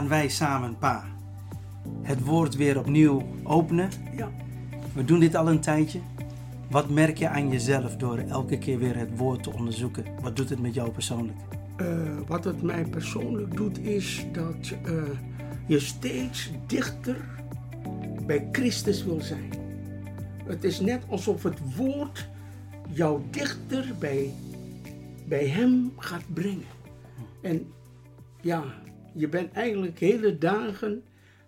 gaan wij samen, Pa, het woord weer opnieuw openen. Ja. We doen dit al een tijdje. Wat merk je aan jezelf door elke keer weer het woord te onderzoeken? Wat doet het met jou persoonlijk? Eh, wat het mij persoonlijk doet, is dat eh, je steeds dichter bij Christus wil zijn. Het is net alsof het woord jou dichter bij, bij Hem gaat brengen. En ja, je bent eigenlijk hele dagen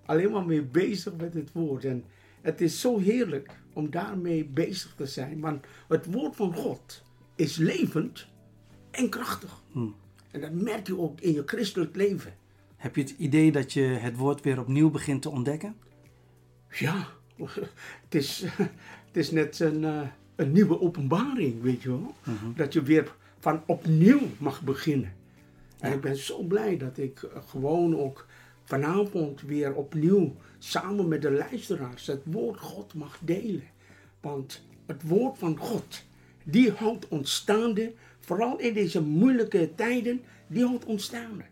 alleen maar mee bezig met het woord. En het is zo heerlijk om daarmee bezig te zijn. Want het woord van God is levend en krachtig. En dat merk je ook in je christelijk leven. Heb je het idee dat je het woord weer opnieuw begint te ontdekken? Ja, het is, het is net een, eh, een nieuwe openbaring, weet je wel. Dat je weer van opnieuw mag beginnen. En ik ben zo blij dat ik eh, gewoon ook vanavond weer opnieuw samen met de luisteraars het woord God mag delen. Want het woord van God, die houdt ons staande, vooral in deze moeilijke tijden, die houdt ons staande.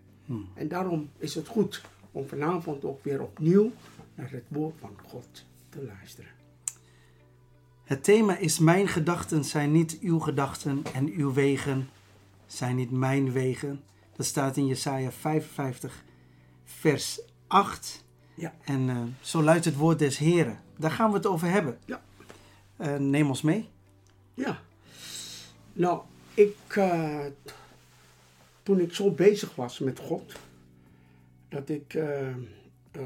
En daarom is het goed om vanavond ook weer opnieuw naar het woord van God te luisteren. Het thema is mijn gedachten zijn niet uw gedachten en uw wegen zijn niet mijn wegen. Dat staat in Jesaja 55 vers 8. Ja. En eh, zo luidt het woord des Heren. Daar gaan we het over hebben. Ja. Eh, neem ons mee. Ja. Nou, ik, eh, toen ik zo bezig was met God, dat ik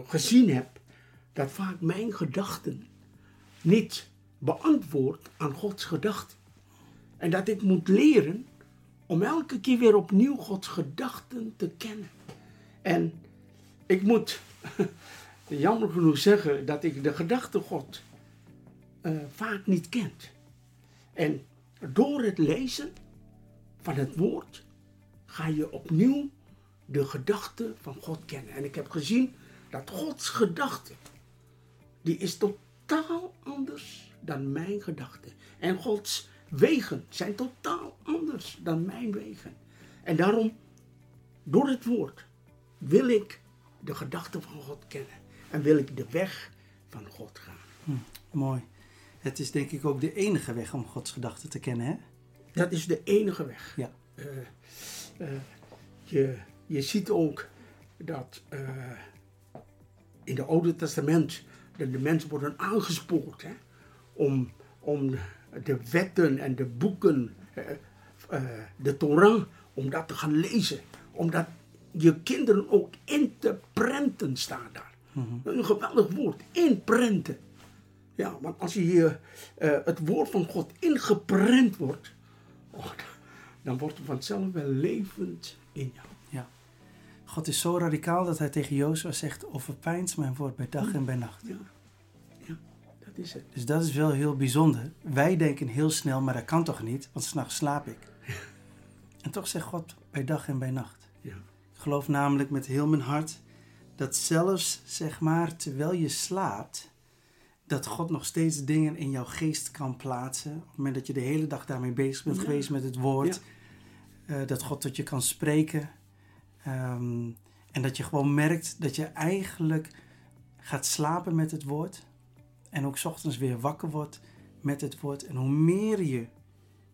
gezien heb dat vaak mijn gedachten niet beantwoord aan Gods gedachten. En dat ik moet leren om elke keer weer opnieuw Gods gedachten te kennen. En ik moet jammer genoeg zeggen dat ik de gedachten God eh, vaak niet kent. En door het lezen van het woord ga je opnieuw de gedachten van God kennen. En ik heb gezien dat Gods gedachte, die is totaal anders dan mijn gedachten. En Gods wegen zijn totaal anders dan mijn wegen. En daarom, door het woord, wil ik de gedachten van God kennen. En wil ik de weg van God gaan. Mooi. Het is denk ik ook de enige weg om Gods gedachten te kennen, hè? Dat is de enige weg. Ja. Eh, je, je ziet ook dat eh, in het Oude Testament de, de mensen worden aangespoord hè, om, om de wetten en de boeken, eh, eh, de Torah, om dat te gaan lezen. Om dat je kinderen ook in te prenten staat daar. Een geweldig woord, inprenten. Ja, want als je eh, het woord van God ingeprent wordt, oh, dan wordt het vanzelf wel levend in jou. Ja. God is zo radicaal dat hij tegen Jozua zegt: Overpijns mijn woord bij dag en bij nacht. Ja dat is het. Dus dat is wel heel bijzonder. Wij denken heel snel, maar dat kan toch niet, want s'nachts slaap ik. En toch zegt God bij dag en bij nacht. Ja, Ik geloof namelijk met heel mijn hart dat zelfs, zeg maar, terwijl je slaapt, dat God nog steeds dingen in jouw geest kan plaatsen. Op het moment dat je de hele dag daarmee bezig bent Ja. geweest met het woord, eh, dat God tot je kan spreken. Ehm, en dat je gewoon merkt dat je eigenlijk gaat slapen met het woord. En ook 's ochtends weer wakker wordt met het woord. En hoe meer je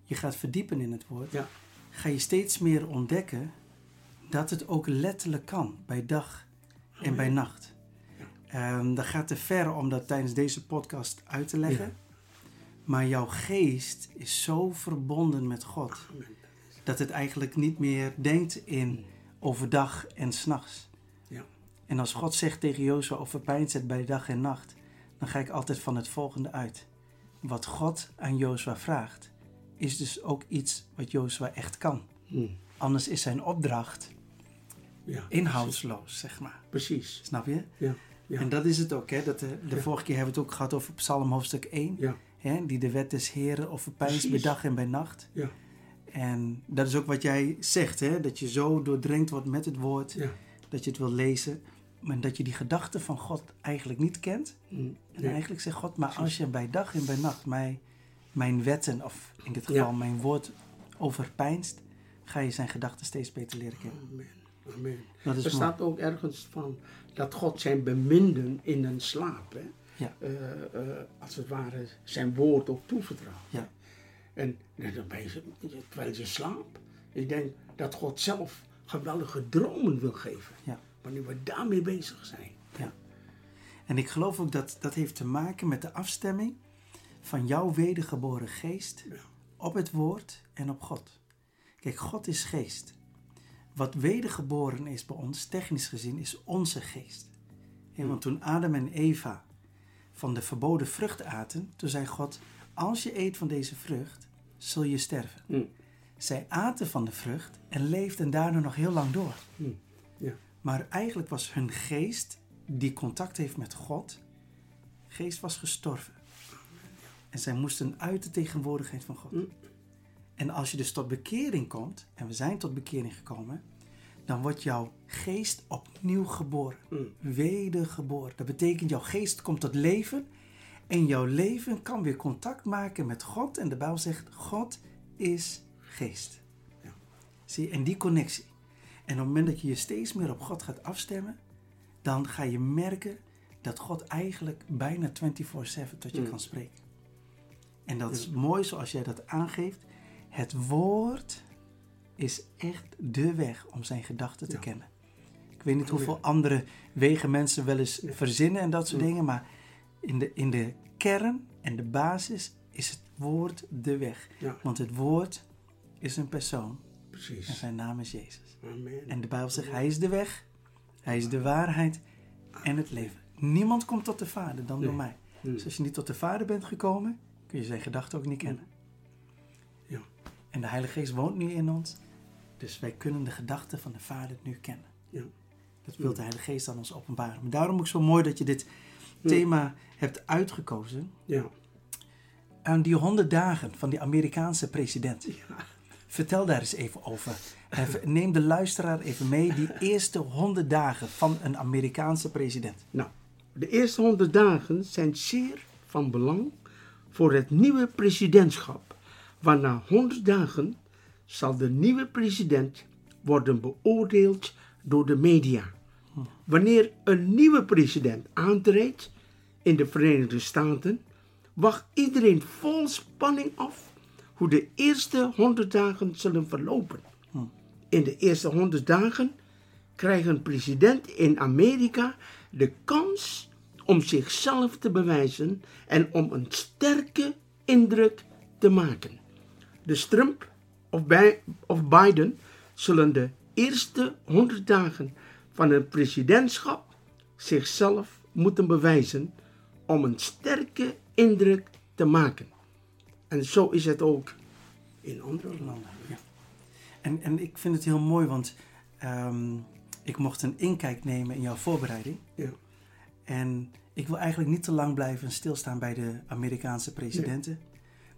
je gaat verdiepen in het woord, ja, ga je steeds meer ontdekken dat het ook letterlijk kan bij dag en bij nacht. Ehm, dat gaat te ver om dat tijdens deze podcast uit te leggen. Maar jouw geest is zo verbonden met God dat het eigenlijk niet meer denkt in overdag en s'nachts. Ja, En als God zegt tegen Jozua of verpijnt het bij dag en nacht, dan ga ik altijd van het volgende uit. Wat God aan Jozua vraagt, is dus ook iets wat Jozua echt kan. Hm. Anders is zijn opdracht ja inhoudsloos, zeg maar. Precies. Snap je? Ja, ja, En dat is het ook. Hè? Dat de, de Ja. vorige keer hebben we het ook gehad over Psalm hoofdstuk 1. ja, Hè? Die de wet des Heren of verpijnst bij dag en bij nacht. ja, En dat is ook wat jij zegt. Hè? Dat je zo doordrenkt wordt met het woord. ja. Dat je het wil lezen. Maar dat je die gedachten van God eigenlijk niet kent. Hm. En eigenlijk zegt God, maar als je bij dag en bij nacht mij, mijn wetten, of in dit geval Ja. mijn woord, overpijnst, ga je zijn gedachten steeds beter leren kennen. Amen. Amen. Dat is er mooi. staat ook ergens van dat God zijn beminden in een slaap. Hè? Ja. Eh, eh, als het ware zijn woord ook toevertrouwt. Ja. En dan ben je, terwijl je slaapt. Ik denk dat God zelf geweldige dromen wil geven. Ja. Wanneer we daarmee bezig zijn. Ja. En ik geloof ook dat dat heeft te maken met de afstemming van jouw wedergeboren geest Ja. op het woord en op God. Kijk, God is geest. Wat wedergeboren is bij ons, technisch gezien, is onze geest. Want toen Adam en Eva van de verboden vrucht aten, toen zei God: Als je eet van deze vrucht, zul je sterven. Hm. Zij aten van de vrucht en leefden daardoor nog heel lang door. Hm. Ja. Maar eigenlijk was hun geest, die contact heeft met God, geest was gestorven. En zij moesten uit de tegenwoordigheid van God. En als je dus tot bekering komt, en we zijn tot bekering gekomen, dan wordt jouw geest opnieuw geboren. Hm. Wedergeboren. Dat betekent jouw geest komt tot leven en jouw leven kan weer contact maken met God. En de Bijbel zegt, God is geest. Ja. Zie, en die connectie. En op het moment dat je je steeds meer op God gaat afstemmen, dan ga je merken dat God eigenlijk bijna 24/7 tot je Mm. kan spreken. En dat is mooi zoals jij dat aangeeft. Het woord is echt de weg om zijn gedachten te Ja. kennen. Ik weet niet hoeveel andere wegen mensen wel eens verzinnen en dat soort Mm. dingen, maar in de, in de kern en de basis is het woord de weg. Ja. Want het woord is een persoon en zijn naam is Jezus. Amen. En de Bijbel zegt, hij is de weg, hij is de waarheid en het leven. Niemand komt tot de Vader dan door mij. Dus als je niet tot de Vader bent gekomen, kun je zijn gedachten ook niet kennen. Ja. En de Heilige Geest woont nu in ons, dus wij kunnen de gedachten van de Vader nu kennen. Ja. Dat wil de Heilige Geest aan ons openbaren. Maar daarom ook zo mooi dat je dit thema hebt uitgekozen. Ja. Aan die honderd dagen van die Amerikaanse president. Ja. Vertel daar eens even over. Even- Neem de luisteraar even mee, die eerste honderd dagen van een Amerikaanse president. Nou, de eerste honderd dagen zijn zeer van belang voor het nieuwe presidentschap. Want na honderd dagen zal de nieuwe president worden beoordeeld door de media. Wanneer een nieuwe president aantreedt in de Verenigde Staten, wacht iedereen vol spanning af hoe de eerste honderd dagen zullen verlopen. In de eerste honderd dagen krijgt een president in Amerika de kans om zichzelf te bewijzen en om een sterke indruk te maken. Dus Trump of, Bi- of Biden zullen de eerste honderd dagen van het presidentschap zichzelf moeten bewijzen om een sterke indruk te maken. En zo is het ook in andere landen. Ja. En, en ik vind het heel mooi, want ehm, ik mocht een inkijk nemen in jouw voorbereiding. Ja. En ik wil eigenlijk niet te lang blijven stilstaan bij de Amerikaanse presidenten.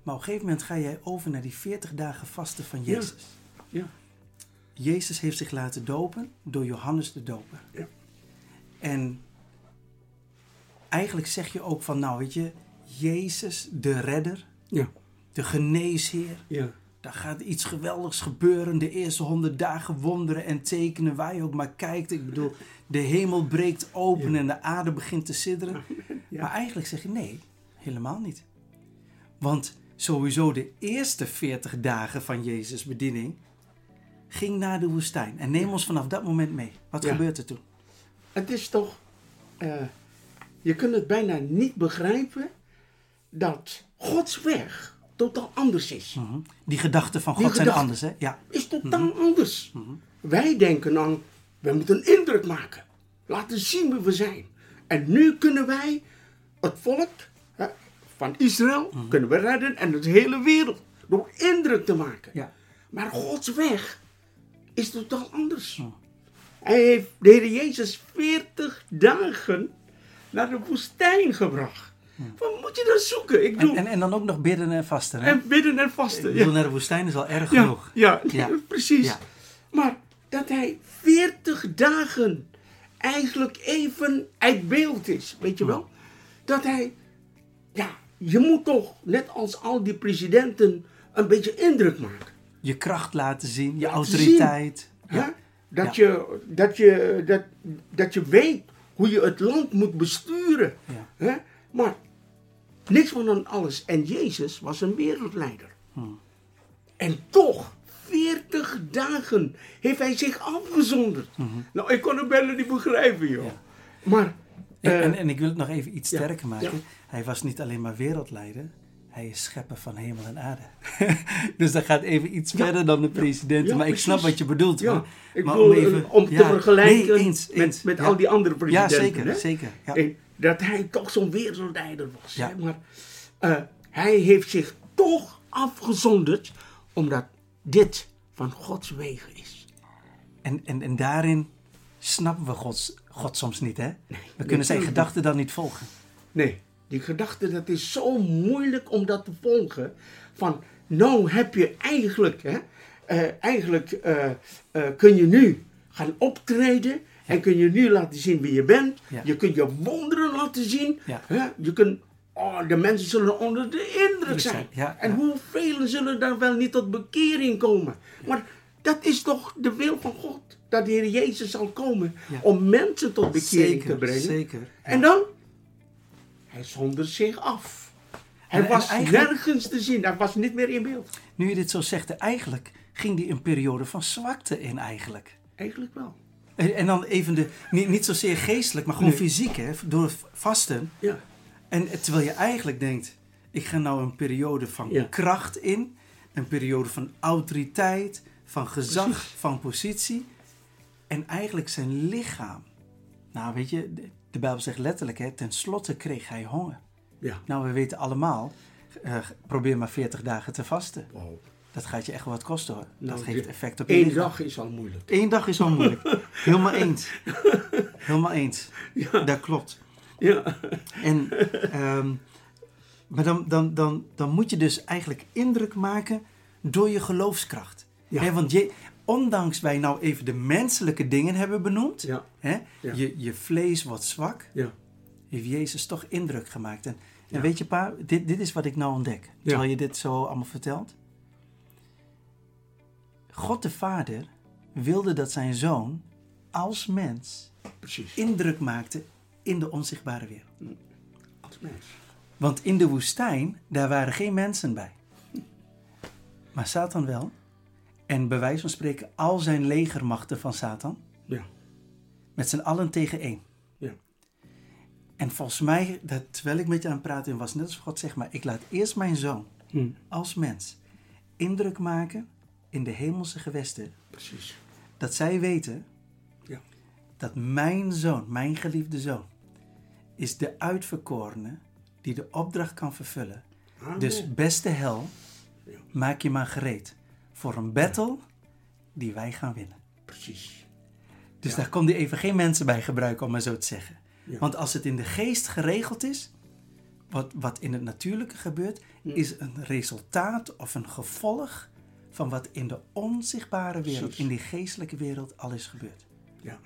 Maar op een gegeven moment ga jij over naar die 40 dagen vasten van Ja. Jezus. Ja. Jezus heeft zich laten dopen door Johannes de Doper. Ja. En eigenlijk zeg je ook van, nou weet je, Jezus de redder, Ja. De geneesheer. Ja. Daar gaat iets geweldigs gebeuren. De eerste honderd dagen wonderen en tekenen waar je ook maar kijkt. Ik bedoel, de hemel breekt open Ja. en de aarde begint te sidderen. Ja. Maar eigenlijk zeg je nee, helemaal niet. Want sowieso de eerste 40 dagen van Jezus' bediening ging naar de woestijn. En neem ons vanaf dat moment mee. Wat Ja. gebeurt er toen? Het is toch, eh, je kunt het bijna niet begrijpen dat Gods weg totaal anders is. Mhm. Die gedachten van God zijn anders, hè? Ja. Is totaal anders. Mhm. Wij denken dan, we moeten een indruk maken. Laten zien wie we zijn. En nu kunnen wij het volk hè, van Israël Mhm. kunnen we redden en de hele wereld door indruk te maken. Ja. Maar Gods weg is totaal anders. Mhm. Hij heeft de Heer Jezus 40 dagen naar de woestijn gebracht. Wat moet je dan zoeken? Ik En, doe en, en dan ook nog bidden en vasten, hè? en bidden en Ik vasten. bedoel, Ja, naar de woestijn is al erg genoeg. ja, Ja. precies. Maar dat hij 40 dagen eigenlijk even uit beeld is, weet je wel? Dat hij, ja, je moet toch, net als al die presidenten, een beetje indruk maken. Je kracht laten zien, je Laten autoriteit. Ja? Dat, Ja. je, dat, je, dat, dat je weet hoe je het land moet besturen. Ja. Hè? Maar niks van dan alles. En Jezus was een wereldleider. Hmm. En toch, 40 dagen heeft hij zich afgezonderd. Nou, ik kon het bijna niet begrijpen, joh. Ja. Maar, En, eh, en, en ik wil het nog even iets ja, sterker maken. ja. Hij was niet alleen maar wereldleider. Hij is schepper van hemel en aarde. dus dat gaat even iets Ja. verder dan de president. Ja, maar ik snap wat je bedoelt. ja, ik Maar bedoel, om even- om te ja, vergelijken nee, eens, met, eens. met Ja. al die andere Ja, presidenten. zeker. hè? zeker ja. Dat hij toch zo'n wereldleider was. Ja. Hè? Maar eh, hij heeft zich toch afgezonderd, omdat dit van Gods wegen is. En, en, en daarin snappen we Gods, God soms niet. Hè? we kunnen zijn gedachten dan niet volgen. Nee, die gedachte, dat is zo moeilijk om dat te volgen. Van, nou heb je eigenlijk, hè, eh, eigenlijk eh, kun je nu gaan optreden. En kun je nu laten zien wie je bent. Je kunt je wonderen laten zien. Hè? Je kunt, oh, de mensen zullen onder de indruk zijn. ja, en ja. hoeveel zullen daar wel niet tot bekering komen. Maar dat is toch de wil van God. Dat de Heer Jezus zal komen om mensen tot bekering te brengen. zeker. En dan? Hij zonderde zich af. Hij En- was nergens te zien. Hij was niet meer in beeld. Nu je dit zo zegt, eigenlijk ging die een periode van zwakte in eigenlijk. Eigenlijk wel. En, dan even de, niet, niet zozeer geestelijk, maar gewoon Nee. fysiek, hè, door vasten. Ja. En terwijl je eigenlijk denkt, ik ga nou een periode van Ja. kracht in, een periode van autoriteit, van gezag, Precies. van positie. En eigenlijk zijn lichaam. Nou, weet je, de, de Bijbel zegt letterlijk, hè, tenslotte kreeg hij honger. Ja. Nou, we weten allemaal, eh, probeer maar 40 dagen te vasten. Wow. Dat gaat je echt wat kosten hoor. Nou, dat geeft dit- effect op je Eén dag is al moeilijk. Eén dag is wel moeilijk. Helemaal eens. Helemaal eens. Dat klopt. Ja. En, ehm, maar dan, dan, dan, dan moet je dus eigenlijk indruk maken door je geloofskracht. Ja. Want je, ondanks wij nou even de menselijke dingen hebben benoemd, Ja. Ja. je, je vlees wordt zwak, Ja. heeft Jezus toch indruk gemaakt. En, en Ja. weet je pa, dit, dit is wat ik nou ontdek, terwijl je dit zo allemaal vertelt. God de Vader wilde dat zijn zoon als mens Precies. indruk maakte in de onzichtbare wereld. Als mens. Want in de woestijn, daar waren geen mensen bij. Maar Satan wel. En bij wijze van spreken al zijn legermachten van Satan. Ja. Met z'n allen tegen één. Ja. En volgens mij, dat, terwijl ik met je aan het praten was, net als God zegt, maar ik laat eerst mijn zoon Hm. als mens indruk maken in de hemelse gewesten. Precies. Dat zij weten Ja. dat mijn zoon, mijn geliefde zoon, is de uitverkorene die de opdracht kan vervullen. Amen. Dus beste hel, Ja. maak je maar gereed voor een battle die wij gaan winnen. Precies. Dus Ja. daar kon hij even geen mensen bij gebruiken, om maar zo te zeggen. Ja. Want als het in de geest geregeld is, wat, wat in het natuurlijke gebeurt, is een resultaat of een gevolg van wat in de onzichtbare wereld, Precies. in die geestelijke wereld al is gebeurd. Ja.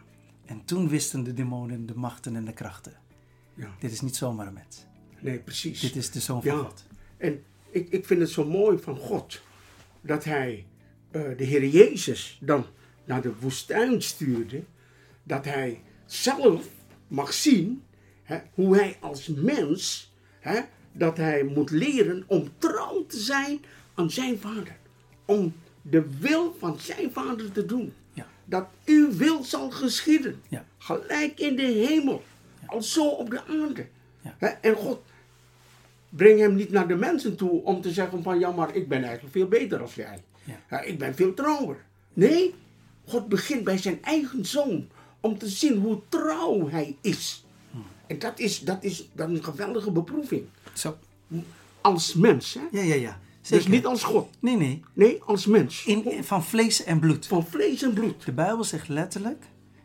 En toen wisten de demonen, de machten en de krachten. Ja. Dit is niet zomaar een mens. Nee, precies. Dit is de zoon van Ja. God. En ik, ik vind het zo mooi van God dat hij eh, de Heer Jezus dan naar de woestijn stuurde. Dat hij zelf mag zien hè, hoe hij als mens, hè, dat hij moet leren om trouw te zijn aan zijn vader. Om de wil van zijn vader te doen. Ja. Dat uw wil zal geschieden. Ja. Gelijk in de hemel. Als zo op de aarde. Ja. En God breng hem niet naar de mensen toe om te zeggen van ja, maar ik ben eigenlijk veel beter als jij. Ja. Ja, ik ben veel trouwer. Nee, God begint bij zijn eigen zoon om te zien hoe trouw hij is. Hmm. En dat is, dat is dan een geweldige beproeving. Zo. Als mens, hè? Ja, ja, ja. Zeker. Dus niet als God. Nee, nee. Nee, als mens. In, in- van vlees en bloed. Van vlees en bloed. De Bijbel zegt letterlijk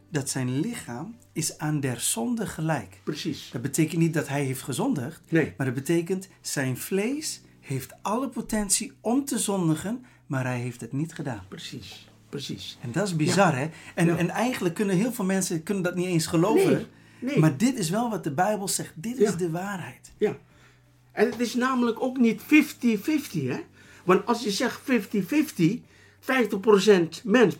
dat zijn lichaam is aan der zonde gelijk. Precies. Dat betekent niet dat hij heeft gezondigd, Nee. maar dat betekent zijn vlees heeft alle potentie om te zondigen, maar hij heeft het niet gedaan. Precies. Precies. En dat is bizar, hè? En, Ja. en eigenlijk kunnen heel veel mensen kunnen dat niet eens geloven. Nee, nee. Maar dit is wel wat de Bijbel zegt. Dit is de waarheid. Ja. En het is namelijk ook niet 50-50, hè? Want als je zegt 50-50, 50% mens, 50%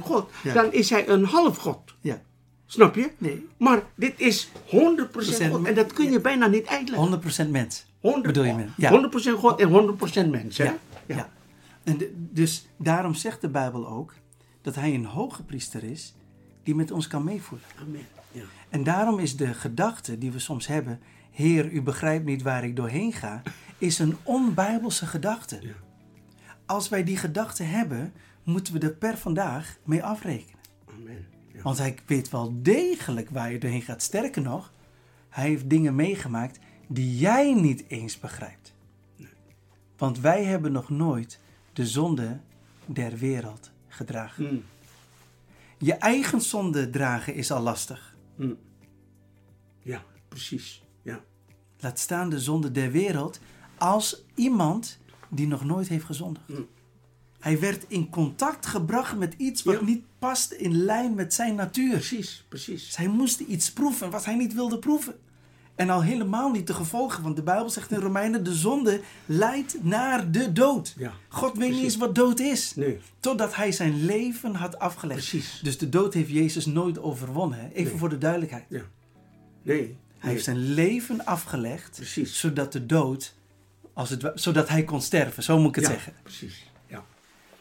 God, Ja. dan is hij een half God. Ja. Snap je? Nee, Maar dit is 100% God. En dat kun je Ja. bijna niet uitleggen. 100% mens. 100, bedoel je ja. 100% God en 100% mens. Hè? Ja. ja. En de- dus daarom zegt de Bijbel ook dat hij een hoge priester is die met ons kan meevoelen. Amen. Ja. En daarom is de gedachte die we soms hebben, Heer, u begrijpt niet waar ik doorheen ga, is een onbijbelse gedachte. Ja. Als wij die gedachte hebben, moeten we er per vandaag mee afrekenen. Amen. Ja. Want hij weet wel degelijk waar je doorheen gaat. Sterker nog, hij heeft dingen meegemaakt die jij niet eens begrijpt. Want wij hebben nog nooit de zonde der wereld gedragen. Mm. Je eigen zonde dragen is al lastig. Mm. Ja, precies. Laat staan de zonde der wereld als iemand die nog nooit heeft gezondigd. Mm. Hij werd in contact gebracht met iets wat Ja. niet past in lijn met zijn natuur. Precies, precies. Dus hij moest iets proeven wat hij niet wilde proeven. En al helemaal niet de gevolgen, want de Bijbel zegt in Romeinen: de zonde leidt naar de dood. Ja, God weet niet eens wat dood is. Nee. Totdat hij zijn leven had afgelegd. Precies. Dus de dood heeft Jezus nooit overwonnen. hè? Even Nee. voor de duidelijkheid. Ja. Nee. Hij heeft zijn leven afgelegd, Precies. zodat de dood, als het, zodat hij kon sterven, zo moet ik het ja, zeggen. Precies. Ja.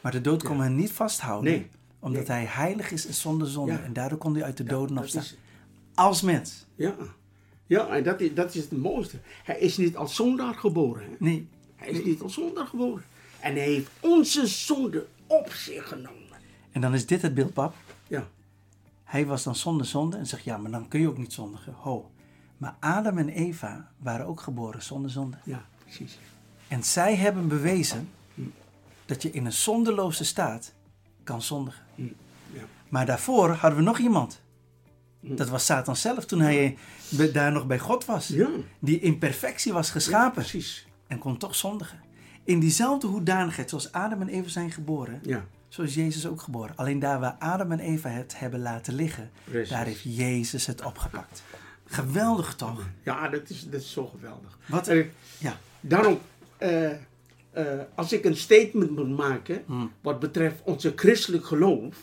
Maar de dood kon Ja. hem niet vasthouden, Nee. omdat Nee. hij heilig is en zonder zonde. Ja. En daardoor kon hij uit de doden opstaan. is- Als mens. Ja. Ja, en dat is, dat is het mooiste. Hij is niet als zondaar geboren. Hè? Nee, Hij is niet als zondaar geboren. En hij heeft onze zonde op zich genomen. En dan is dit het beeld, pap. Ja. Hij was dan zonder zonde en zegt, ja, maar dan kun je ook niet zondigen. Ho. Maar Adam en Eva waren ook geboren zonder zonde. Ja, precies. En zij hebben bewezen dat je in een zondeloze staat kan zondigen. Ja. Maar daarvoor hadden we nog iemand. Dat was Satan zelf toen hij daar nog bij God was. Ja. Die in perfectie was geschapen Precies. en kon toch zondigen. In diezelfde hoedanigheid zoals Adam en Eva zijn geboren, Ja. Zo is Jezus ook geboren. Alleen daar waar Adam en Eva het hebben laten liggen, Precies. daar heeft Jezus het opgepakt. Geweldig toch? Ja, dat is, dat is zo geweldig. Wat- En Ja. daarom, eh, eh, als ik een statement moet maken Hmm. wat betreft onze christelijk geloof.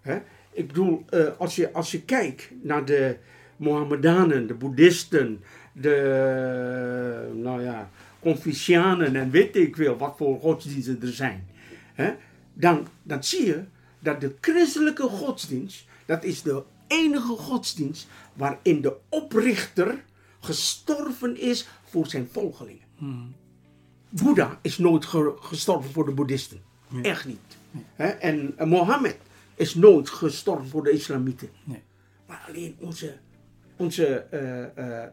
Hè, ik bedoel, eh, als, je, als je kijkt naar de Mohammedanen, de Boeddhisten, de, nou ja, Confucianen en weet ik veel wat voor godsdiensten er zijn. Hè, dan, dan zie je dat de christelijke godsdienst, dat is de enige godsdienst waarin de oprichter gestorven is voor zijn volgelingen. Boeddha is nooit ge- gestorven voor de boeddhisten. Echt niet. En eh, Mohammed is nooit gestorven voor de islamieten. Nee. Maar alleen onze, onze eh, eh,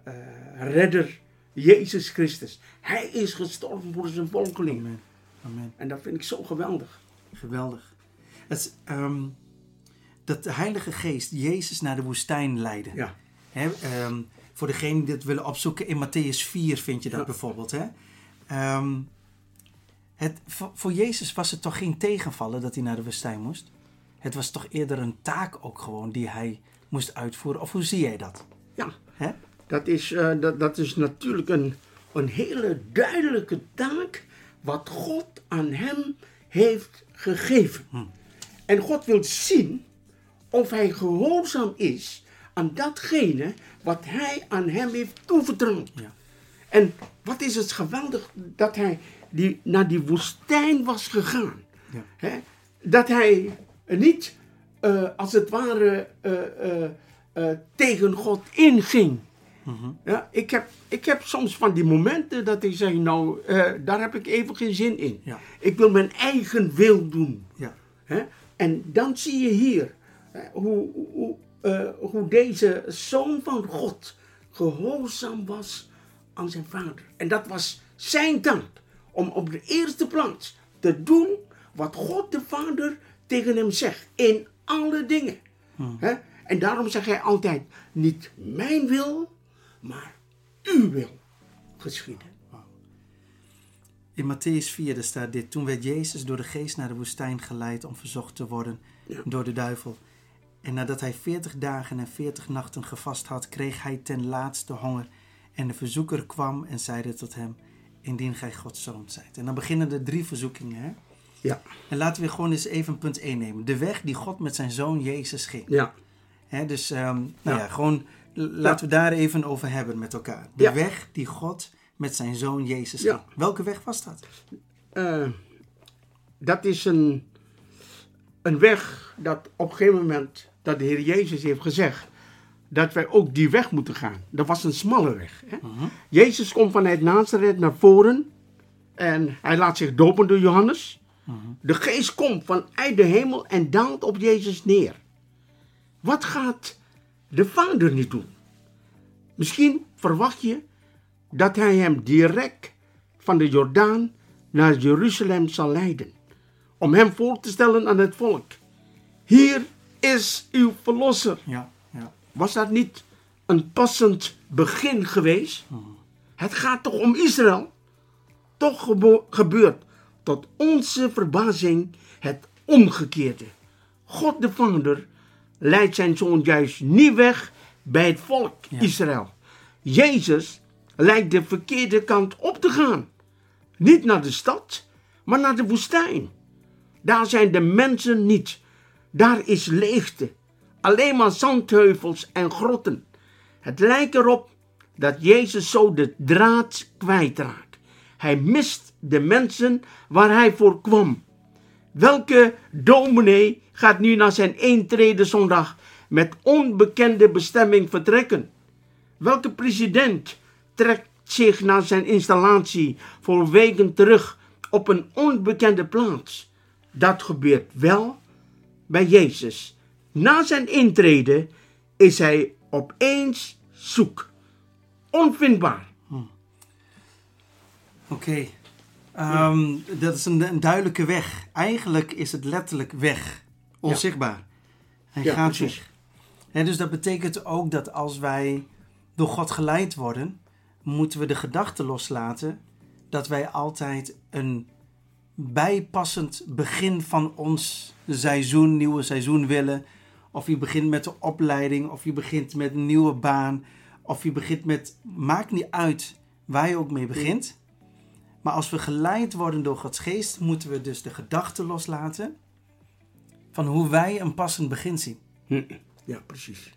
redder, Jezus Christus. Hij is gestorven voor zijn volgelingen. Amen. Amen. En dat vind ik zo geweldig. Geweldig. Het, ehm, dat de Heilige Geest Jezus naar de woestijn leidde. Ja. Hè, ehm, voor degenen die het willen opzoeken, in Matthäus 4 vind je dat Ja. bijvoorbeeld. Hè? Ehm, het, voor, Jezus was het toch geen tegenvallen dat hij naar de woestijn moest? Het was toch eerder een taak ook gewoon die hij moest uitvoeren? Of hoe zie jij dat? Ja, dat is, eh, dat, dat is natuurlijk een, een hele duidelijke taak wat God aan hem heeft gegeven. En God wil zien of hij gehoorzaam is aan datgene wat hij aan hem heeft toevertrouwd. Ja. En wat is het geweldig dat hij die, naar die woestijn was gegaan. Ja. Dat hij niet, eh, als het ware, eh, eh, tegen God inging. Mhm. Ja, ik, heb, ik heb soms van die momenten dat ik zeg, nou, daar heb ik even geen zin in. Ja. Ik wil mijn eigen wil doen. Ja. En dan zie je hier hoe, hoe, eh, hoe deze zoon van God gehoorzaam was aan zijn vader. En dat was zijn taak. Om op de eerste plaats te doen wat God de Vader tegen hem zegt. In alle dingen. Hè? En daarom zegt hij altijd, niet mijn wil, maar uw wil geschieden. In Matthäus 4 daar staat dit. Toen werd Jezus door de geest naar de woestijn geleid om verzocht te worden Ja. door de duivel. En nadat hij 40 dagen en 40 nachten gevast had, kreeg hij ten laatste honger. En de verzoeker kwam en zeide tot hem, indien gij Gods zoon zijt. En dan beginnen de drie verzoekingen. Hè? Ja. En laten we gewoon eens even punt 1 nemen. De weg die God met zijn zoon Jezus ging. Ja. Hè, dus ehm, nou Ja. ja, gewoon laten we daar even over hebben met elkaar. De Ja. weg die God met zijn zoon Jezus ging. Welke weg was dat? Eh, dat is een, een weg dat op een gegeven moment, dat de Heer Jezus heeft gezegd, dat wij ook die weg moeten gaan. Dat was een smalle weg. Hè? Jezus komt vanuit Nazareth naar voren en hij laat zich dopen door Johannes. De geest komt vanuit de hemel en daalt op Jezus neer. Wat gaat de Vader niet doen? Misschien verwacht je dat hij hem direct van de Jordaan naar Jeruzalem zal leiden, om hem voor te stellen aan het volk. Hier is uw verlosser. Ja, ja. Was dat niet een passend begin geweest? Het gaat toch om Israël? Toch gebeurt tot onze verbazing het omgekeerde. God de Vader leidt zijn zoon juist niet weg bij het volk Ja. Israël. Jezus lijkt de verkeerde kant op te gaan. Niet naar de stad, maar naar de woestijn. Daar zijn de mensen niet. Daar is leegte. Alleen maar zandheuvels en grotten. Het lijkt erop dat Jezus zo de draad kwijtraakt. Hij mist de mensen waar hij voor kwam. Welke dominee gaat nu naar zijn eentrede zondag met onbekende bestemming vertrekken? Welke president trekt zich naar zijn installatie voor weken terug op een onbekende plaats? Dat gebeurt wel bij Jezus. Na zijn intrede is hij opeens zoek. Onvindbaar. Oké. Ehm, dat is een, een duidelijke weg. Eigenlijk is het letterlijk weg. Onzichtbaar. Hij Ja, gaat precies. weg. Dus dat betekent ook dat als wij door God geleid worden, moeten we de gedachte loslaten dat wij altijd een bijpassend begin van ons seizoen, nieuwe seizoen willen. Of je begint met de opleiding, of je begint met een nieuwe baan, of je begint met. Maakt niet uit waar je ook mee begint. Maar als we geleid worden door Gods geest, moeten we dus de gedachte loslaten van hoe wij een passend begin zien. Hm. Ja, precies.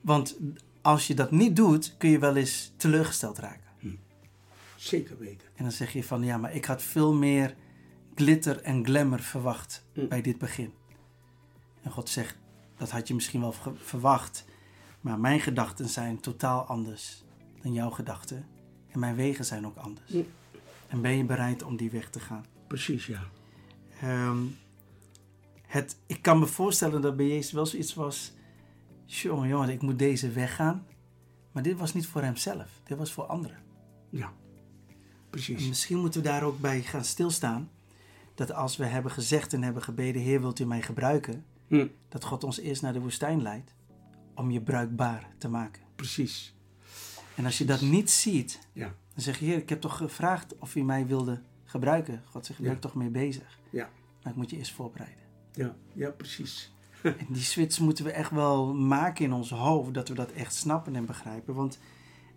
Want als je dat niet doet, kun je wel eens teleurgesteld raken. Zeker weten. En dan zeg je van ja, maar ik had veel meer glitter en glamour verwacht Mm. bij dit begin. En God zegt, dat had je misschien wel verwacht, maar mijn gedachten zijn totaal anders dan jouw gedachten. En mijn wegen zijn ook anders. Mm. En ben je bereid om die weg te gaan? Precies, ja. Ehm, het, ik kan me voorstellen dat bij Jezus wel zoiets was. Jongen, jongen, ik moet deze weg gaan. Maar dit was niet voor hemzelf, dit was voor anderen. Ja. En Precies. misschien moeten we daar ook bij gaan stilstaan. Dat als we hebben gezegd en hebben gebeden, Heer, wilt u mij gebruiken? Hm. Dat God ons eerst naar de woestijn leidt om je bruikbaar te maken. Precies. En als je dat niet ziet, Ja. dan zeg je, Heer, ik heb toch gevraagd of u mij wilde gebruiken. God zegt, daar ben Ja. ik toch mee bezig. Ja. Maar ik moet je eerst voorbereiden. Ja. Ja, precies. En die switch moeten we echt wel maken in ons hoofd, dat we dat echt snappen en begrijpen. Want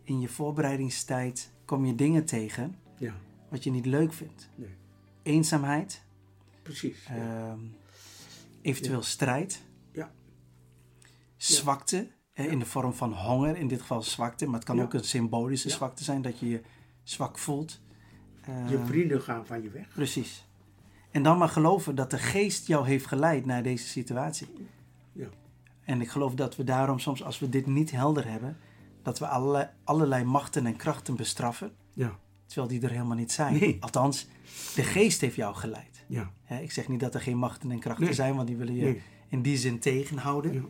in je voorbereidingstijd kom je dingen tegen Ja. wat je niet leuk vindt. Nee. Eenzaamheid, Precies. Ja. ehm, eventueel strijd, Ja. zwakte hè, in de vorm van honger, in dit geval zwakte, maar het kan ook een symbolische zwakte zijn, dat je je zwak voelt. Eh, Je vrienden gaan van je weg. Precies. En dan maar geloven dat de geest jou heeft geleid naar deze situatie. Ja. En ik geloof dat we daarom soms, als we dit niet helder hebben, dat we allerlei, allerlei machten en krachten bestraffen, Ja. Terwijl die er helemaal niet zijn. Nee. Althans, de geest heeft jou geleid. Ja. Ik zeg niet dat er geen machten en krachten Nee. zijn, want die willen je Nee. in die zin tegenhouden. Ja.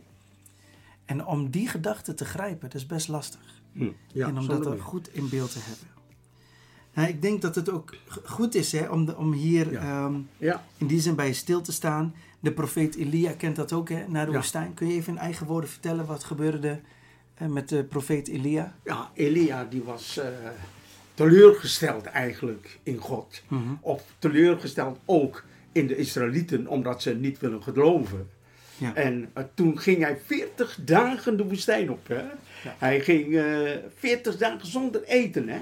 En om die gedachte te grijpen, dat is best lastig. Hm. Ja. en om dat er goed in beeld te hebben. Nou, ik denk dat het ook goed is hè, om, de- om hier Ja. ehm, Ja. in die zin bij stil te staan. De profeet Elia kent dat ook, hè, naar de woestijn. Kun je even in eigen woorden vertellen wat gebeurde eh, met de profeet Elia? Ja, Elia die was eh, teleurgesteld eigenlijk in God. Mhm. Of teleurgesteld ook in de Israëlieten, omdat ze niet willen geloven. Ja. En eh, toen ging hij 40 dagen de woestijn op. Hè? Hij ging eh 40 dagen zonder eten. Hè?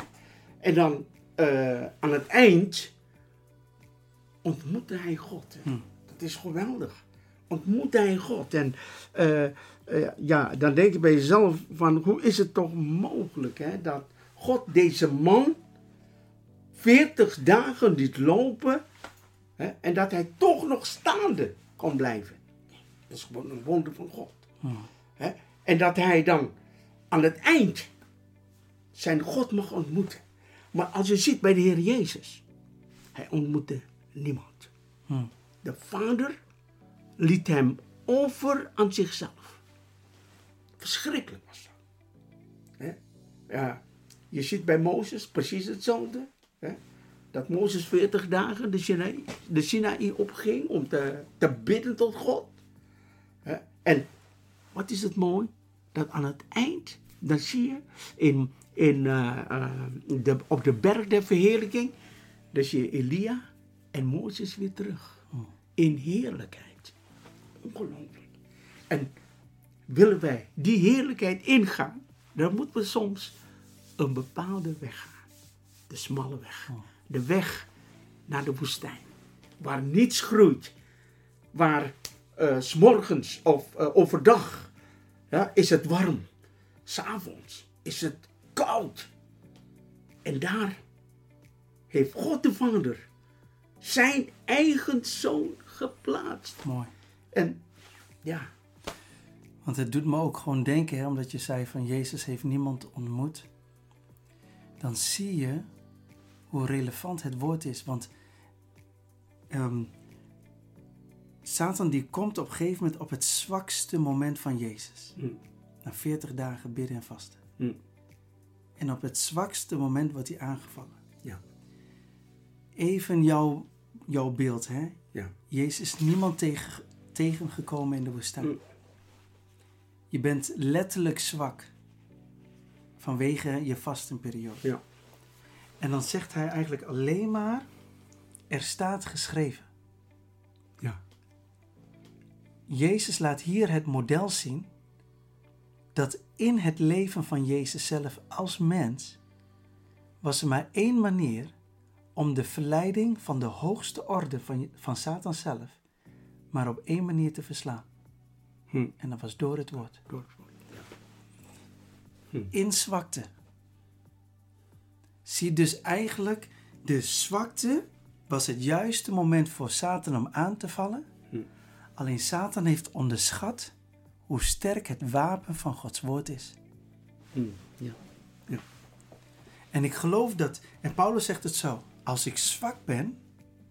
En dan eh, aan het eind ontmoette hij God. hè. Hm. Dat is geweldig. Ontmoette hij God. En eh, eh, ja, dan denk je bij jezelf van hoe is het toch mogelijk hè, dat God deze man 40 dagen liet lopen hè, en dat hij toch nog staande kon blijven. Dat is gewoon een wonder van God. Hm. Hè? En dat hij dan aan het eind zijn God mag ontmoeten. Maar als je ziet bij de Heer Jezus, hij ontmoette niemand. Hm. De Vader liet hem over aan zichzelf. Verschrikkelijk was dat. Ja, je ziet bij Mozes precies hetzelfde. Hè? Dat Mozes 40 dagen de Sinaï, de Sinaï opging om te, te bidden tot God. Hè? En wat is het mooi? Dat aan het eind, dan zie je in, in, eh, eh, de, op de berg der verheerlijking, dan zie je Elia en Mozes weer terug. In heerlijkheid. Ongelooflijk. En willen wij die heerlijkheid ingaan, dan moeten we soms een bepaalde weg gaan. De smalle weg. De weg naar de woestijn. Waar niets groeit. Waar eh, s s'morgens of eh, overdag ja, is het warm. S'avonds is het koud. En daar heeft God de Vader zijn eigen zoon geplaatst. Mooi. En ja, Want het doet me ook gewoon denken, hè, omdat je zei van Jezus heeft niemand ontmoet. Dan zie je hoe relevant het woord is. Want ehm, Satan die komt op een gegeven moment op het zwakste moment van Jezus. Hm. Na 40 dagen bidden en vasten. Hm. En op het zwakste moment wordt hij aangevallen. ja, Even jouw, jouw beeld, hè? ja, Jezus is niemand tegen, tegengekomen in de woestijn. Mm. Je bent letterlijk zwak vanwege je vastenperiode. ja, En dan zegt hij eigenlijk alleen maar, er staat geschreven. ja, Jezus laat hier het model zien dat in het leven van Jezus zelf als mens was er maar één manier om de verleiding van de hoogste orde van, van Satan zelf maar op één manier te verslaan. Hm. En dat was door het woord. door het woord. Ja. In zwakte. Zie dus eigenlijk, de zwakte was het juiste moment voor Satan om aan te vallen. Hm. Alleen Satan heeft onderschat hoe sterk het wapen van Gods woord is. Hm. ja, En ik geloof dat, en Paulus zegt het zo, als ik zwak ben,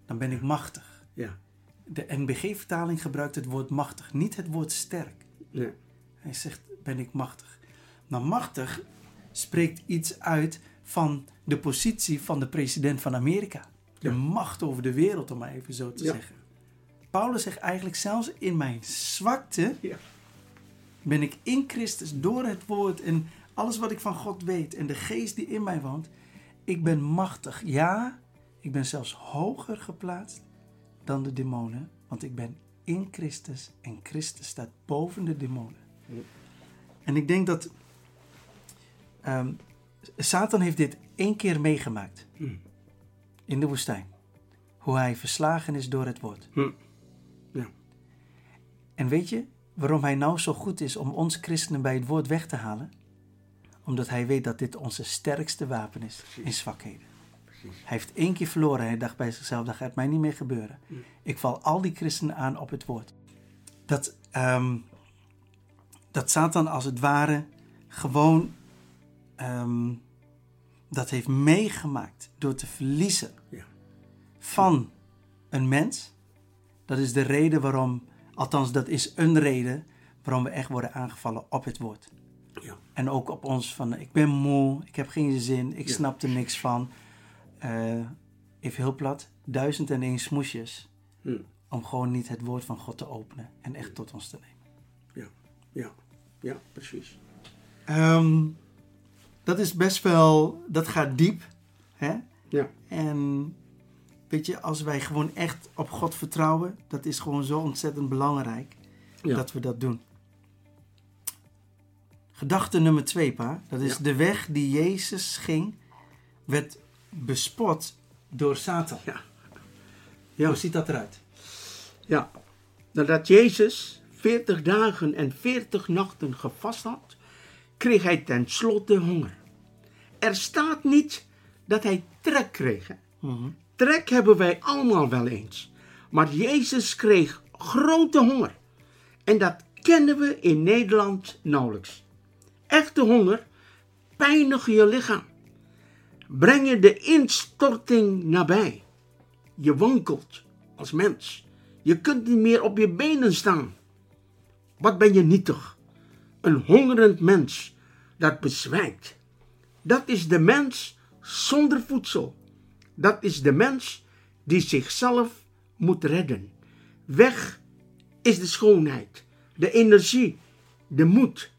dan ben ik machtig. ja, De NBG-vertaling gebruikt het woord machtig, niet het woord sterk. nee, Hij zegt, ben ik machtig. Nou, machtig spreekt iets uit van de positie van de president van Amerika. De Ja. macht over de wereld, om maar even zo te Ja. zeggen. Paulus zegt eigenlijk, zelfs in mijn zwakte ja, ben ik in Christus door het woord en alles wat ik van God weet en de geest die in mij woont. Ik ben machtig. Ja, ik ben zelfs hoger geplaatst dan de demonen, want ik ben in Christus en Christus staat boven de demonen. En ik denk dat ehm, Satan heeft dit één keer meegemaakt Hm. in de woestijn. Hoe hij verslagen is door het woord. Hm. ja, En weet je waarom hij nou zo goed is om ons christenen bij het woord weg te halen? Omdat hij weet dat dit onze sterkste wapen is Precies. in zwakheden. precies. Hij heeft één keer verloren. Hij dacht bij zichzelf, dat gaat mij niet meer gebeuren. Hm. Ik val al die christenen aan op het woord. Dat, ehm, dat Satan als het ware gewoon ehm, dat heeft meegemaakt door te verliezen Ja. van een mens. Dat is de reden waarom, althans dat is een reden waarom we echt worden aangevallen op het woord. Ja, En ook op ons van, ik ben moe, ik heb geen zin, ik Ja. snap er niks van. Eh, even heel plat, duizend en één smoesjes hm. om gewoon niet het woord van God te openen en echt tot ons te nemen. ja, ja, ja, precies. Ehm, dat is best wel, dat gaat diep. Hè? Ja, En weet je, als wij gewoon echt op God vertrouwen, dat is gewoon zo ontzettend belangrijk Ja. dat we dat doen. Gedachte nummer twee, pa. Dat is Ja. de weg die Jezus ging, werd bespot door Satan. ja, Ja. Hoe ziet dat eruit? Ja, nadat Jezus 40 dagen en 40 nachten gevast had, kreeg hij tenslotte honger. Er staat niet dat hij trek kreeg. hè. Trek hebben wij allemaal wel eens. Maar Jezus kreeg grote honger. En dat kennen we in Nederland nauwelijks. Echte honger pijnig je lichaam. Breng je de instorting nabij. Je wankelt als mens. Je kunt niet meer op je benen staan. Wat ben je nietig? Een hongerend mens dat bezwijkt. Dat is de mens zonder voedsel. Dat is de mens die zichzelf moet redden. Weg is de schoonheid, de energie, de moed.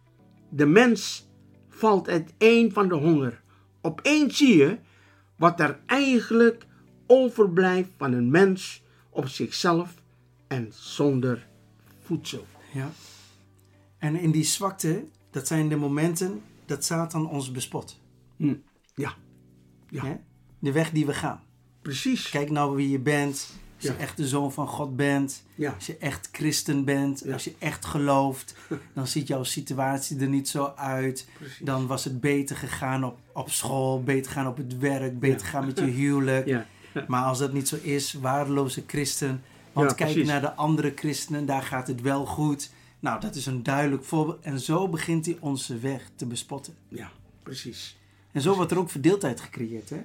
De mens valt uiteen van de honger. Opeens zie je wat er eigenlijk overblijft van een mens op zichzelf en zonder voedsel. Ja. En in die zwakte, dat zijn de momenten dat Satan ons bespot. Hm. Ja, ja, De weg die we gaan. precies. Kijk nou wie je bent. Als Ja. je echt de zoon van God bent. Ja. Als je echt christen bent. Ja. Als je echt gelooft. Dan ziet jouw situatie er niet zo uit. Precies. Dan was het beter gegaan op, op school. Beter gaan op het werk. Beter gaan met je huwelijk. Maar als dat niet zo is, waardeloze christen. Want kijk naar de andere christenen, daar gaat het wel goed. Nou, dat is een duidelijk voorbeeld. En zo begint hij onze weg te bespotten. ja, precies. En zo wordt er ook verdeeldheid gecreëerd, hè? Ja,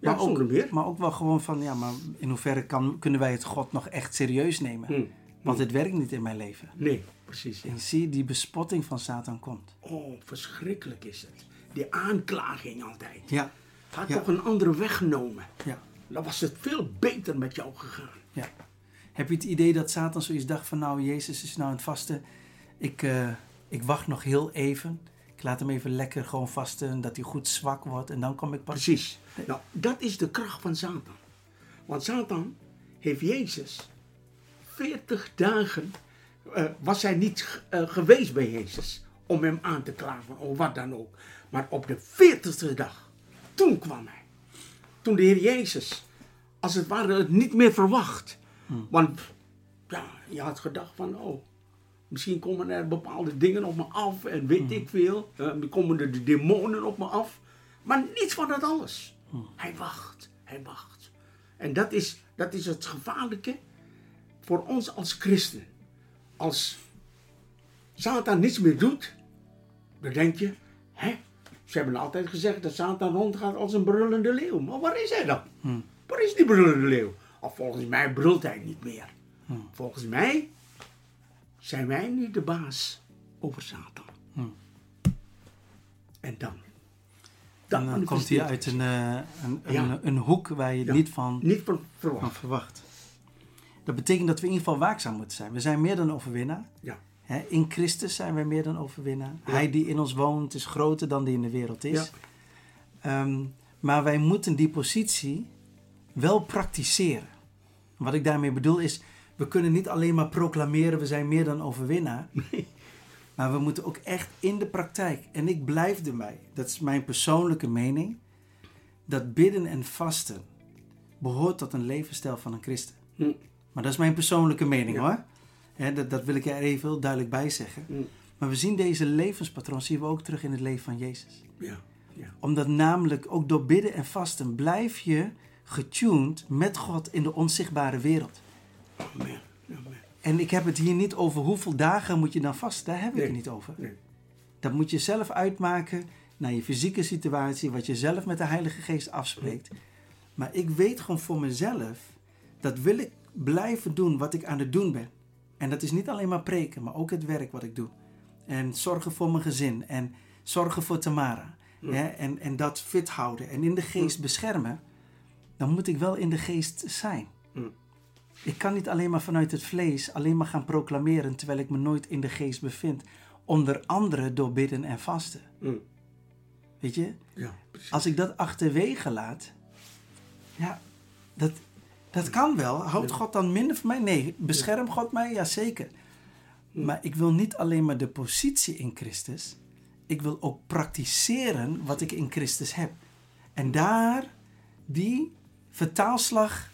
Maar ook, zonder meer. maar ook wel gewoon van, ja, maar in hoeverre kan, kunnen wij het God nog echt serieus nemen? Hm. Want het werkt niet in mijn leven. Nee, precies. Ja. En zie, die bespotting van Satan komt. Oh, verschrikkelijk is het. Die aanklaging altijd. Ja, Had Ja. toch een andere weg genomen. ja, Dan was het veel beter met jou gegaan. ja. Heb je het idee dat Satan zoiets dacht van, nou, Jezus is nou aan het vasten. Ik, eh, ik wacht nog heel even. Ik laat hem even lekker gewoon vasten, dat hij goed zwak wordt. En dan kom ik pas. Precies. Nou, dat is de kracht van Satan. Want Satan heeft Jezus 40 dagen, eh, was hij niet eh, geweest bij Jezus om hem aan te klagen of wat dan ook. Maar op de 40ste dag, toen kwam hij. Toen de Heer Jezus, als het ware, het niet meer verwacht. Want ja, je had gedacht van, oh, misschien komen er bepaalde dingen op me af en weet ik veel. Dan komen er de demonen op me af. Maar niets van dat alles. Hij wacht, hij wacht. En dat is, dat is het gevaarlijke voor ons als christen. Als Satan niets meer doet, dan denk je, hè? Ze hebben altijd gezegd dat Satan rondgaat als een brullende leeuw. Maar waar is hij dan? Waar is die brullende leeuw? Of volgens mij brult hij niet meer. Volgens mij zijn wij nu de baas over Satan. En dan? En dan komt hij uit een, eh, een, een, Ja. een hoek waar je Ja. niet van Niet van verwacht. verwacht. Dat betekent dat we in ieder geval waakzaam moeten zijn. We zijn meer dan overwinnaar. Ja. In Christus zijn wij meer dan overwinnaar. Hij die in ons woont is groter dan die in de wereld is. Ehm, maar wij moeten die positie wel praktiseren. Wat ik daarmee bedoel is, we kunnen niet alleen maar proclameren we zijn meer dan overwinnaar. Maar we moeten ook echt in de praktijk. En ik blijf erbij. Dat is mijn persoonlijke mening. Dat bidden en vasten behoort tot een levensstijl van een christen. Hm. Maar dat is mijn persoonlijke mening Ja. hoor. Dat wil ik er even heel duidelijk bij zeggen. Hm. Maar we zien deze levenspatroon zien we ook terug in het leven van Jezus. Ja. Ja. Omdat namelijk ook door bidden en vasten blijf je getuned met God in de onzichtbare wereld. Amen. Amen. En ik heb het hier niet over hoeveel dagen moet je dan vasten. Daar heb ik Nee. het niet over. Nee. Dat moet je zelf uitmaken naar je fysieke situatie, wat je zelf met de Heilige Geest afspreekt. Maar ik weet gewoon voor mezelf, dat wil ik blijven doen wat ik aan het doen ben. En dat is niet alleen maar preken, maar ook het werk wat ik doe. En zorgen voor mijn gezin en zorgen voor Tamara. Hè? En, en dat fit houden en in de geest beschermen. Dan moet ik wel in de geest zijn. Mm. Ik kan niet alleen maar vanuit het vlees alleen maar gaan proclameren terwijl ik me nooit in de geest bevind. Onder andere door bidden en vasten. Hm. Weet je? Ja, precies. Als ik dat achterwege laat, ja, dat, dat kan wel. Houdt God dan minder van mij? Nee. Bescherm God mij? Jazeker. Maar ik wil niet alleen maar de positie in Christus. Ik wil ook praktiseren wat ik in Christus heb. En daar die vertaalslag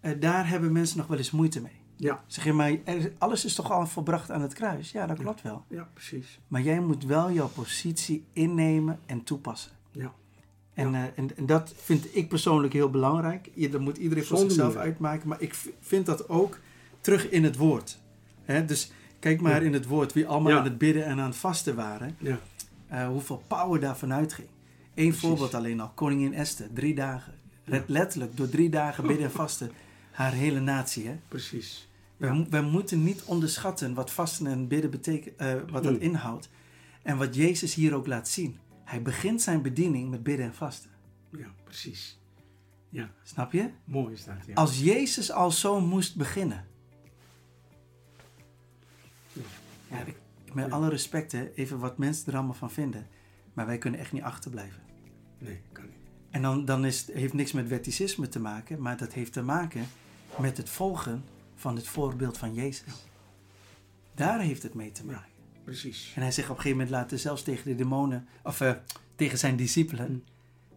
eh, daar hebben mensen nog wel eens moeite mee. Ja, Zeg je, maar alles is toch al volbracht aan het kruis? Ja, dat klopt wel. ja, precies. Maar jij moet wel jouw positie innemen en toepassen. Ja, En, eh, en, en dat vind ik persoonlijk heel belangrijk. Je, dat moet iedereen voor zichzelf uitmaken. Maar ik vind dat ook terug in het woord. Hè? Dus kijk maar Ja. in het woord. Wie allemaal aan het bidden en aan het vasten waren. ja, eh, hoeveel power daarvan uitging. Eén voorbeeld alleen al. Koningin Esther. Drie dagen. Red- Letterlijk door drie dagen bidden en vasten. Haar hele natie. Hè? precies. Ja. mo- wij moeten niet onderschatten wat vasten en bidden betekent, eh, wat dat Mm. inhoudt. En wat Jezus hier ook laat zien. Hij begint zijn bediening met bidden en vasten. Ja, precies. Ja, Snap je? mooi is dat. Ja. Als Jezus al zo moest beginnen. Ja, ik, met alle respect, hè, even wat mensen er allemaal van vinden. Maar wij kunnen echt niet achterblijven. Nee, kan niet. En dan, dan is, het heeft niks met wetticisme te maken, maar dat heeft te maken met het volgen van het voorbeeld van Jezus. Daar heeft het mee te maken. Precies. En hij zegt op een gegeven moment later zelfs tegen de demonen, of eh, tegen zijn discipelen, Mm.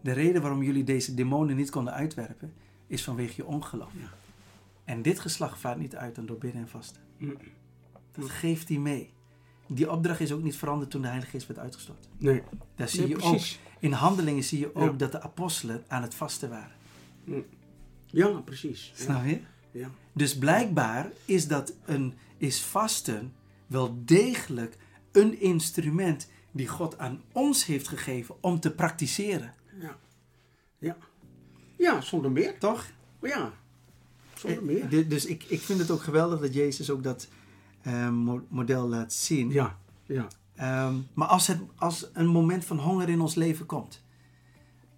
de reden waarom jullie deze demonen niet konden uitwerpen, is vanwege je ongeloof. Ja. En dit geslacht vaart niet uit dan door bidden en vasten. Mm. Dat geeft hij mee. Die opdracht is ook niet veranderd toen de Heilige Geest werd uitgestort. Nee, Daar zie nee je ook, precies. in handelingen zie je ook Ja. dat de apostelen aan het vasten waren. Ja, precies. Snap je? Ja. Dus blijkbaar is dat een, is vasten wel degelijk een instrument die God aan ons heeft gegeven om te praktiseren. Ja. Ja. Ja, zonder meer. Toch? Ja, zonder Eh, meer. di- Dus ik, ik vind het ook geweldig dat Jezus ook dat eh, mo- model laat zien. Ja, ja. Ehm, maar als, het, als een moment van honger in ons leven komt,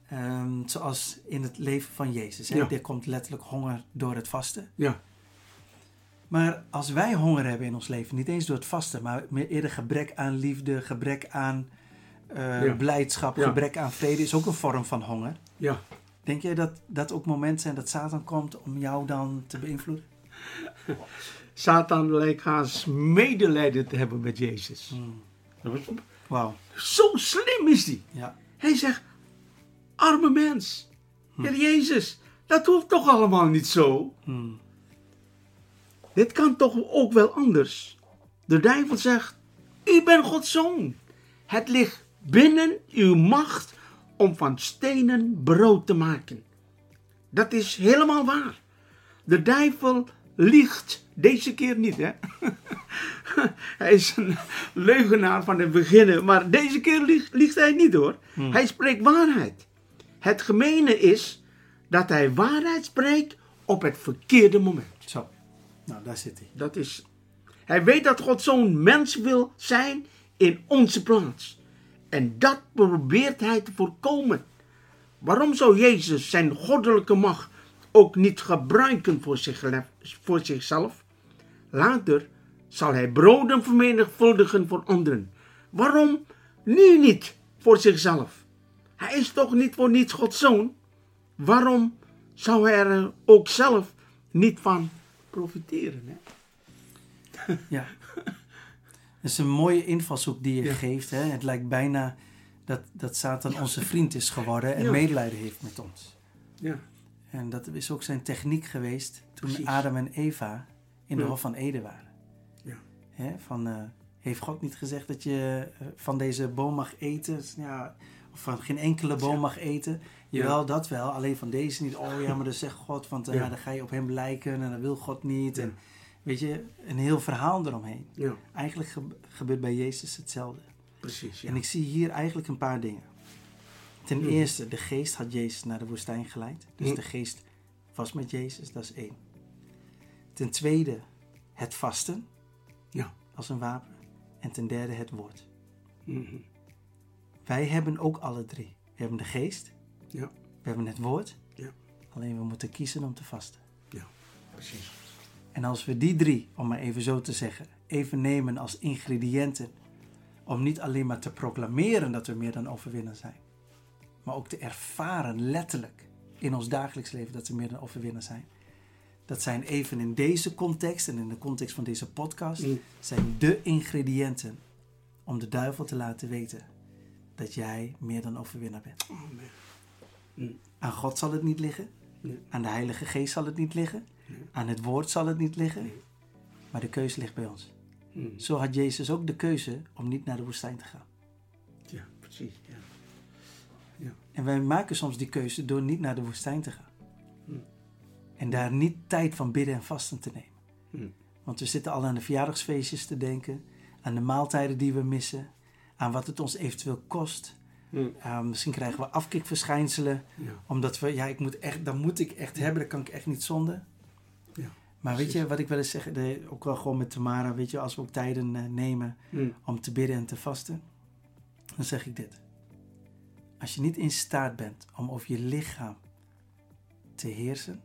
ehm, zoals in het leven van Jezus, hè, Ja. er komt letterlijk honger door het vasten. Ja, Maar als wij honger hebben in ons leven, niet eens door het vasten, maar meer eerder gebrek aan liefde, gebrek aan eh, Ja. blijdschap, Ja. gebrek aan vrede, is ook een vorm van honger. ja. Denk jij dat dat ook momenten zijn dat Satan komt om jou dan te beïnvloeden? Satan lijkt haast medelijden te hebben met Jezus. Hmm. Wauw, Zo slim is die. ja. Hij zegt, arme mens. Heer Jezus, dat hoeft toch allemaal niet zo? Hmm. Dit kan toch ook wel anders? De duivel zegt, u bent Gods zoon. Het ligt binnen uw macht om van stenen brood te maken. Dat is helemaal waar. De duivel liegt deze keer niet, hè? hij is een leugenaar van het begin, maar deze keer liegt, liegt hij niet hoor. Hij spreekt waarheid. Het gemene is dat hij waarheid spreekt op het verkeerde moment. Zo, nou daar zit hij. Dat is. Hij weet dat God zo'n mens wil zijn in onze plaats. En dat probeert hij te voorkomen. Waarom zou Jezus zijn goddelijke macht ook niet gebruiken voor, zich, voor zichzelf? Later zal hij broden vermenigvuldigen voor anderen. Waarom nu niet voor zichzelf? Hij is toch niet voor niets Gods zoon? Waarom zou hij er ook zelf niet van profiteren? Hè? Ja. Dat is een mooie invalshoek die je Ja. geeft. Hè? Het lijkt bijna dat, dat Satan onze vriend is geworden en Ja. medelijden heeft met ons. Ja. En dat is ook zijn techniek geweest toen Precies. Adam en Eva in de Ja. Hof van Eden waren. Ja. Hè? Van, eh, heeft God niet gezegd dat je eh, van deze boom mag eten? Ja, of van geen enkele boom mag eten? Jawel, dat wel. Alleen van deze niet. Oh ja, maar dat zegt God, want Ja. ja, dan ga je op hem lijken en dat wil God niet. En weet je, een heel verhaal eromheen. Ja, Eigenlijk ge- gebeurt bij Jezus hetzelfde. precies. En ik zie hier eigenlijk een paar dingen. Ten Hmm. eerste, de geest had Jezus naar de woestijn geleid. Dus Hmm. de geest was met Jezus, dat is één. Ten tweede, het vasten Ja. als een wapen. En ten derde, het woord. Mhm. Wij hebben ook alle drie. We hebben de geest, Ja, we hebben het woord. Ja. Alleen we moeten kiezen om te vasten. ja, precies. En als we die drie, om maar even zo te zeggen, even nemen als ingrediënten om niet alleen maar te proclameren dat we meer dan overwinnaar zijn, maar ook te ervaren letterlijk in ons dagelijks leven dat we meer dan overwinnaar zijn. Dat zijn even in deze context en in de context van deze podcast, Mm. zijn de ingrediënten om de duivel te laten weten dat jij meer dan overwinnaar bent. Amen. Aan God zal het niet liggen, Nee. Aan de Heilige Geest zal het niet liggen. Aan het woord zal het niet liggen. Nee. Maar de keuze ligt bij ons. Mm. Zo had Jezus ook de keuze om niet naar de woestijn te gaan. Ja, precies. Ja. En wij maken soms die keuze door niet naar de woestijn te gaan. Hmm. En daar niet tijd van bidden en vasten te nemen. Mm. Want we zitten al aan de verjaardagsfeestjes te denken, aan de maaltijden die we missen, aan wat het ons eventueel kost. Mm. Uh, misschien krijgen we afkikverschijnselen, Ja. omdat we, ja, ik moet echt, dat moet ik echt hebben, dat kan ik echt niet zonder. Ja, maar weet precies. je wat ik wel eens zeg, de- ook wel gewoon met Tamara, weet je, als we ook tijden eh, nemen om te bidden en te vasten, dan zeg ik dit. Als je niet in staat bent om over je lichaam te heersen,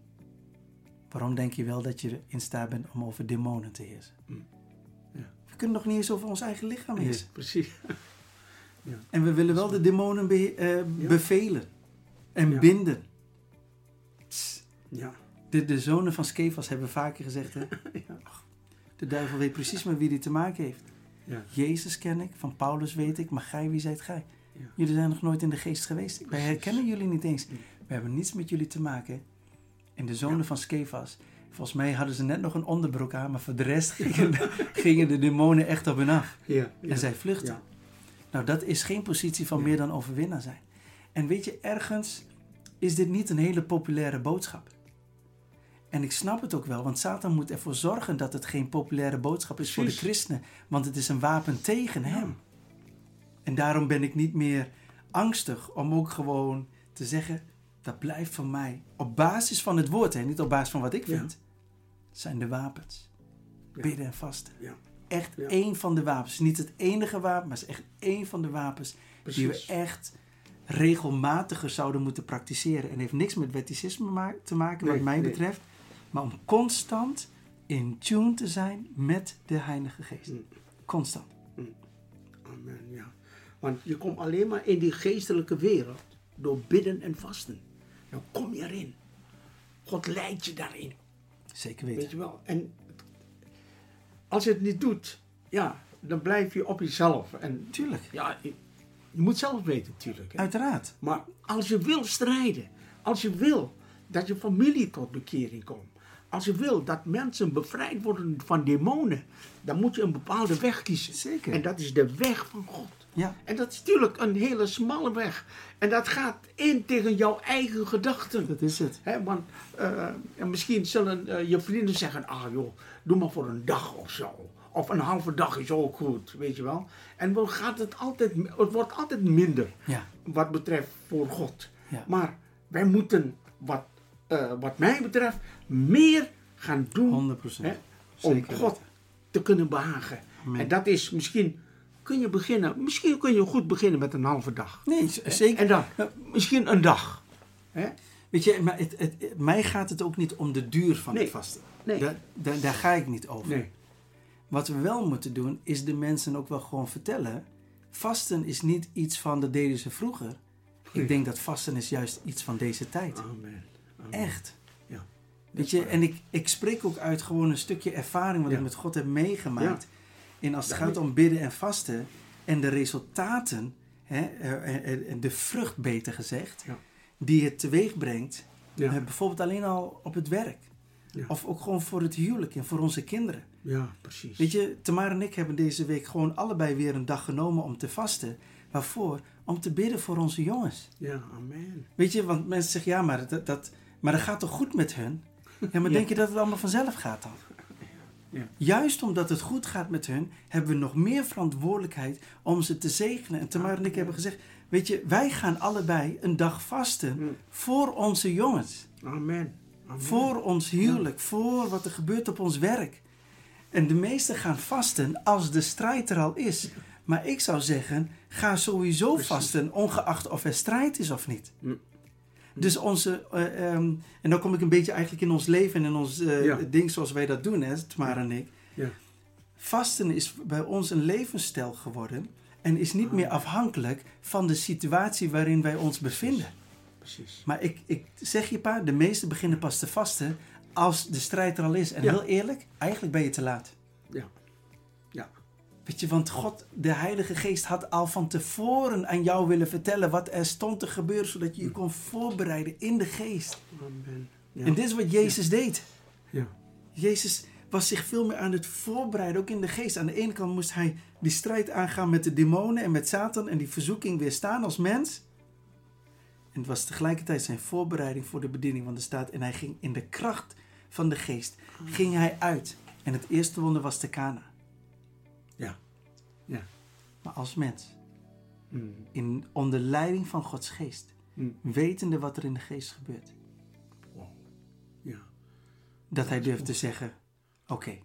waarom denk je wel dat je in staat bent om over demonen te heersen? Mm. Ja. We kunnen nog niet eens over ons eigen lichaam heersen. precies. En we willen wel de demonen be- eh, Ja. bevelen en Ja. binden. Tss. Ja. De, de zonen van Skefas hebben vaker gezegd, hè? Ja. de duivel weet precies met wie hij te maken heeft. Ja. Jezus ken ik, van Paulus weet ik, maar gij, wie zijt gij? Ja. Jullie zijn nog nooit in de geest geweest. Wij Precies. herkennen jullie niet eens. We hebben niets met jullie te maken. En de zonen van Skefas, volgens mij hadden ze net nog een onderbroek aan, maar voor de rest gingen, gingen de demonen echt op hen af. Ja. En zij vluchten. Nou, dat is geen positie van meer dan overwinnaar zijn. En weet je, ergens is dit niet een hele populaire boodschap. En ik snap het ook wel, want Satan moet ervoor zorgen dat het geen populaire boodschap is voor de christenen. Want het is een wapen tegen hem. En daarom ben ik niet meer angstig om ook gewoon te zeggen, dat blijft van mij. Op basis van het woord, hè, niet op basis van wat ik Ja. vind. zijn de wapens. Bidden en vasten. Ja. Echt Ja. één van de wapens. Niet het enige wapen, maar het is echt één van de wapens die we echt regelmatiger zouden moeten praktiseren. En heeft niks met wetticisme te maken, wat mij nee. betreft. Maar om constant in tune te zijn met de Heilige Geest. Mm. Constant. Amen, ja. Want je komt alleen maar in die geestelijke wereld door bidden en vasten. Dan kom je erin. God leidt je daarin. Zeker Weet weten. je wel. En als je het niet doet, ja, dan blijf je op jezelf. En Tuurlijk. ja, je, je moet zelf weten natuurlijk. Hè. Uiteraard. Maar als je wil strijden, als je wil dat je familie tot bekering komt, als je wil dat mensen bevrijd worden van demonen, dan moet je een bepaalde weg kiezen. Zeker. En dat is de weg van God. Ja. En dat is natuurlijk een hele smalle weg. En dat gaat in tegen jouw eigen gedachten. Dat is het. Hè, want eh, en misschien zullen eh, je vrienden zeggen: Ah joh, doe maar voor een dag of zo. Of een halve dag is ook goed, weet je wel. En dan gaat het, altijd, het wordt altijd minder Ja. wat betreft voor God. Ja. Maar wij moeten, wat, eh, wat mij betreft, meer gaan doen 100%. hè, om God te kunnen behagen. Amen. En dat is misschien, kun je beginnen, misschien kun je goed beginnen met een halve dag. Nee, z- zeker. En dan misschien een dag. Hè? Weet je, maar het, het, het- mij gaat het ook niet om de duur van Nee. het vasten. Nee. Daar, daar, daar ga ik niet over. Nee. Wat we wel moeten doen, is de mensen ook wel gewoon vertellen. Vasten is niet iets van, dat deden ze vroeger. Ik denk dat vasten is juist iets van deze tijd. Amen. Amen. Echt. Ja. Weet je, en ik, ik spreek ook uit gewoon een stukje ervaring wat Ja. ik met God heb meegemaakt. En als het gaat om bidden en vasten en de resultaten, hè, de vrucht beter gezegd, Ja. die het teweeg brengt, Ja. eh, bijvoorbeeld alleen al op het werk. Ja. Of ook gewoon voor het huwelijk en voor onze kinderen. Ja, precies. Weet je, Tamara en ik hebben deze week gewoon allebei weer een dag genomen om te vasten. Waarvoor? Om te bidden voor onze jongens. Ja, amen. Weet je, want mensen zeggen ja, maar dat, dat, maar dat gaat toch goed met hun? Ja, maar denk je dat het allemaal vanzelf gaat dan? Ja. Juist omdat het goed gaat met hun, hebben we nog meer verantwoordelijkheid om ze te zegenen. En Tamara en ik hebben gezegd, weet je, wij gaan allebei een dag vasten Mm. voor onze jongens. Amen. Amen. Voor ons huwelijk, voor wat er gebeurt op ons werk. En de meesten gaan vasten als de strijd er al is. Maar ik zou zeggen, ga sowieso Precies. vasten, ongeacht of er strijd is of niet. Dus onze, eh, ehm, en dan kom ik een beetje eigenlijk in ons leven en in ons Ja. ding zoals wij dat doen, hè, Tamara en ik. Ja. Vasten is bij ons een levensstijl geworden en is niet Ah. meer afhankelijk van de situatie waarin wij ons bevinden. Precies. Maar ik, ik zeg je pa, de meesten beginnen pas te vasten als de strijd er al is. En Ja. heel eerlijk, eigenlijk ben je te laat. Ja. Weet je, want God, de Heilige Geest, had al van tevoren aan jou willen vertellen wat er stond te gebeuren, zodat je je kon voorbereiden in de Geest. Amen. Ja. En dit is wat Jezus deed. ja. Jezus was zich veel meer aan het voorbereiden, ook in de geest. Aan de ene kant moest hij die strijd aangaan met de demonen en met Satan en die verzoeking weerstaan als mens. En het was tegelijkertijd zijn voorbereiding voor de bediening van de staat. En hij ging in de kracht van de geest, ging hij uit. En het eerste wonder was de Kana. Maar als mens, Mm. in, onder leiding van Gods geest, Mm. wetende wat er in de geest gebeurt. Wow. Ja. Dat hij durft te zeggen: Oké,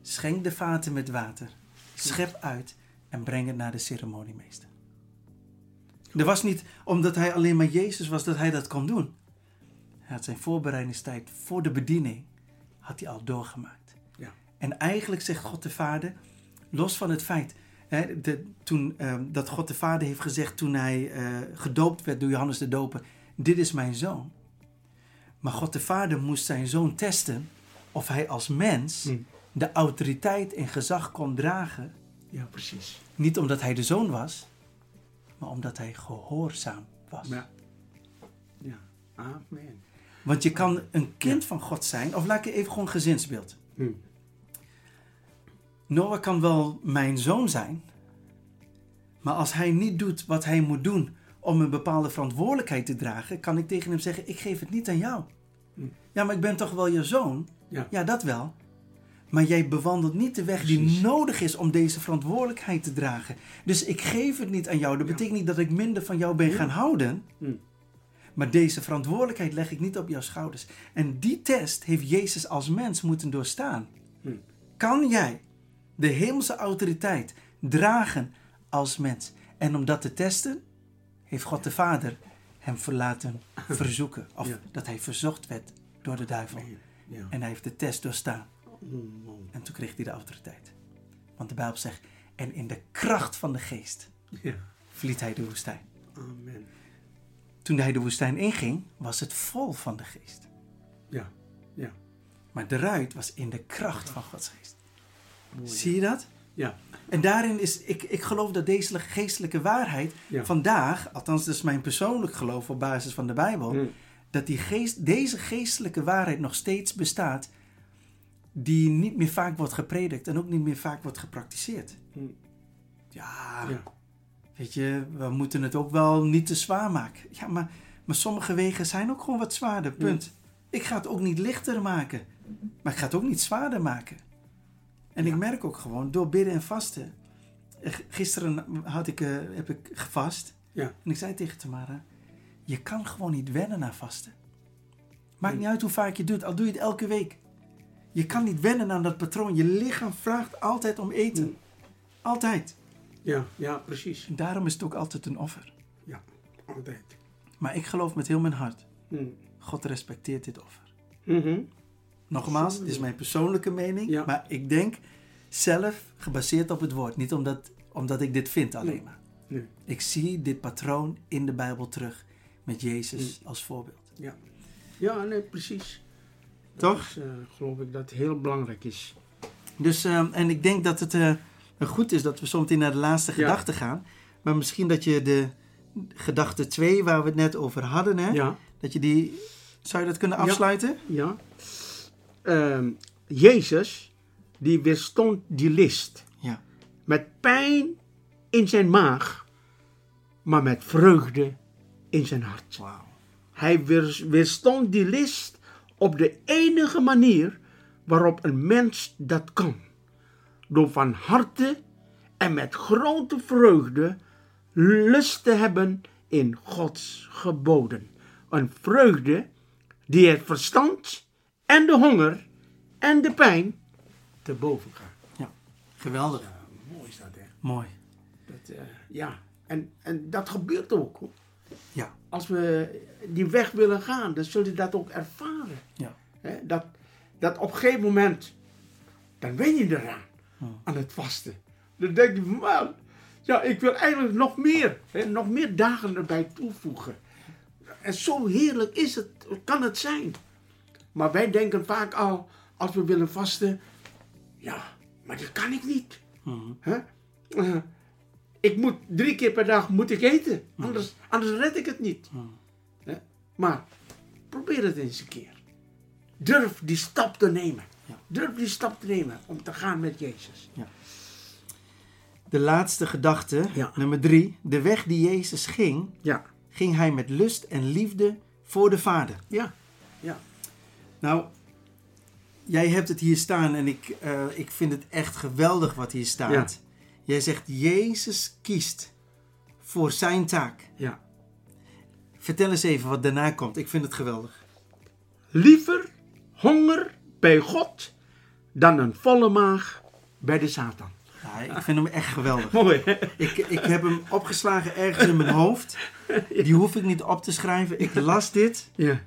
schenk de vaten met water, schep uit en breng het naar de ceremoniemeester. Er was niet omdat hij alleen maar Jezus was dat hij dat kon doen. Hij had zijn voorbereidingstijd voor de bediening had hij al doorgemaakt. Ja. En eigenlijk zegt God de Vader, los van het feit hè, de, toen, ehm, dat God de Vader heeft gezegd toen hij eh, gedoopt werd door Johannes de Doper: Dit is mijn zoon. Maar God de Vader moest zijn zoon testen of hij als mens Mm. de autoriteit en gezag kon dragen. Ja, precies. Niet omdat hij de zoon was, maar omdat hij gehoorzaam was. Ja. Ja. Amen. Want je kan een kind van God zijn, of laat ik even gewoon gezinsbeeld. Mm. Noah kan wel mijn zoon zijn, maar als hij niet doet wat hij moet doen om een bepaalde verantwoordelijkheid te dragen, kan ik tegen hem zeggen: Ik geef het niet aan jou. Hm. Ja, maar ik ben toch wel je zoon? Ja. Ja, dat wel. Maar jij bewandelt niet de weg Precies. die nodig is om deze verantwoordelijkheid te dragen. Dus ik geef het niet aan jou. Dat Ja. betekent niet dat ik minder van jou ben gaan houden. Hm. Maar deze verantwoordelijkheid leg ik niet op jouw schouders. En die test heeft Jezus als mens moeten doorstaan. Hm. Kan jij de hemelse autoriteit dragen als mens? En om dat te testen, heeft God de Vader hem verlaten verzoeken. Of Ja. dat hij verzocht werd door de duivel. Ja. En hij heeft de test doorstaan. Wow. En toen kreeg hij de autoriteit. Want de Bijbel zegt, en in de kracht van de geest Ja. verliet hij de woestijn. Amen. Toen hij de woestijn inging, was het vol van de geest. Ja. Ja. Maar de ruit was in de kracht van Gods geest. Mooi. Zie je dat? Ja. En daarin is, ik, ik geloof dat deze geestelijke waarheid Ja. vandaag, althans dat is mijn persoonlijk geloof op basis van de Bijbel, Mm. dat die geest, deze geestelijke waarheid nog steeds bestaat, die niet meer vaak wordt gepredikt en ook niet meer vaak wordt gepraktiseerd. Mm. Ja, Ja. weet je, we moeten het ook wel niet te zwaar maken. Ja, maar, maar sommige wegen zijn ook gewoon wat zwaarder, punt. Ik ga het ook niet lichter maken, maar ik ga het ook niet zwaarder maken. En ik merk ook gewoon, door bidden en vasten. Eh, Gisteren had ik, eh, heb ik gevast. Ja. En ik zei tegen Tamara, je kan gewoon niet wennen aan vasten. Maakt niet uit hoe vaak je doet, al doe je het elke week. Je kan niet wennen aan dat patroon. Je lichaam vraagt altijd om eten. Mm. Altijd. Ja. Ja, precies. En daarom is het ook altijd een offer. Ja. Altijd. Maar ik geloof met heel mijn hart, Mm. God respecteert dit offer. Mhm. Nogmaals, dit is mijn persoonlijke mening. Ja. Maar ik denk zelf gebaseerd op het woord. Niet omdat, omdat ik dit vind alleen Nee. maar. Nee. Ik zie dit patroon in de Bijbel terug. Met Jezus Mm. als voorbeeld. Ja. Ja, nee, precies. Toch? Dus, geloof ik dat het heel belangrijk is. Dus, ehm, en ik denk dat het eh, goed is dat we zometeen naar de laatste Ja. gedachte gaan. Maar misschien dat je de gedachte 2, waar we het net over hadden, hè, Ja. dat je die. Zou je dat kunnen Ja. afsluiten? Ja. Ehm, Jezus, die weerstond die list. Ja. Met pijn in zijn maag, maar met vreugde in zijn hart. Hij weers- weerstond die list op de enige manier waarop een mens dat kan. Door van harte en met grote vreugde lust te hebben in Gods geboden. Een vreugde die het verstand en de honger en de pijn te boven. Geweldig. Ja, mooi is dat, hè? Mooi. Dat, eh, ja, en, en dat gebeurt ook. Hoor. Ja. Als we die weg willen gaan, dan zul je dat ook ervaren. Ja. Hè, dat, dat op een gegeven moment, dan ben je eraan, aan het vasten. Dan denk je, man, ja, ik wil eigenlijk nog meer, hè, nog meer dagen erbij toevoegen. En zo heerlijk is het, kan het zijn. Maar wij denken vaak al, als we willen vasten, ja, maar dat kan ik niet. Mhm. Eh, ik moet drie keer per dag moet ik eten. Mhm. Anders, anders red ik het niet. Mhm. Maar probeer het eens een keer. Durf die stap te nemen. Ja. Durf die stap te nemen om te gaan met Jezus. De laatste gedachte, Ja. nummer drie. De weg die Jezus ging, Ja, ging hij met lust en liefde voor de Vader. ja, ja. Nou, jij hebt het hier staan en ik, eh, ik vind het echt geweldig wat hier staat. Jij zegt, Jezus kiest voor zijn taak. ja. Vertel eens even wat daarna komt. Ik vind het geweldig. Liever honger bij God dan een volle maag bij de Satan. Ja, ik vind hem echt geweldig. Mooi, hè? Ik, ik heb hem opgeslagen ergens in mijn hoofd. Die hoef ik niet op te schrijven. Ik las dit, Ja,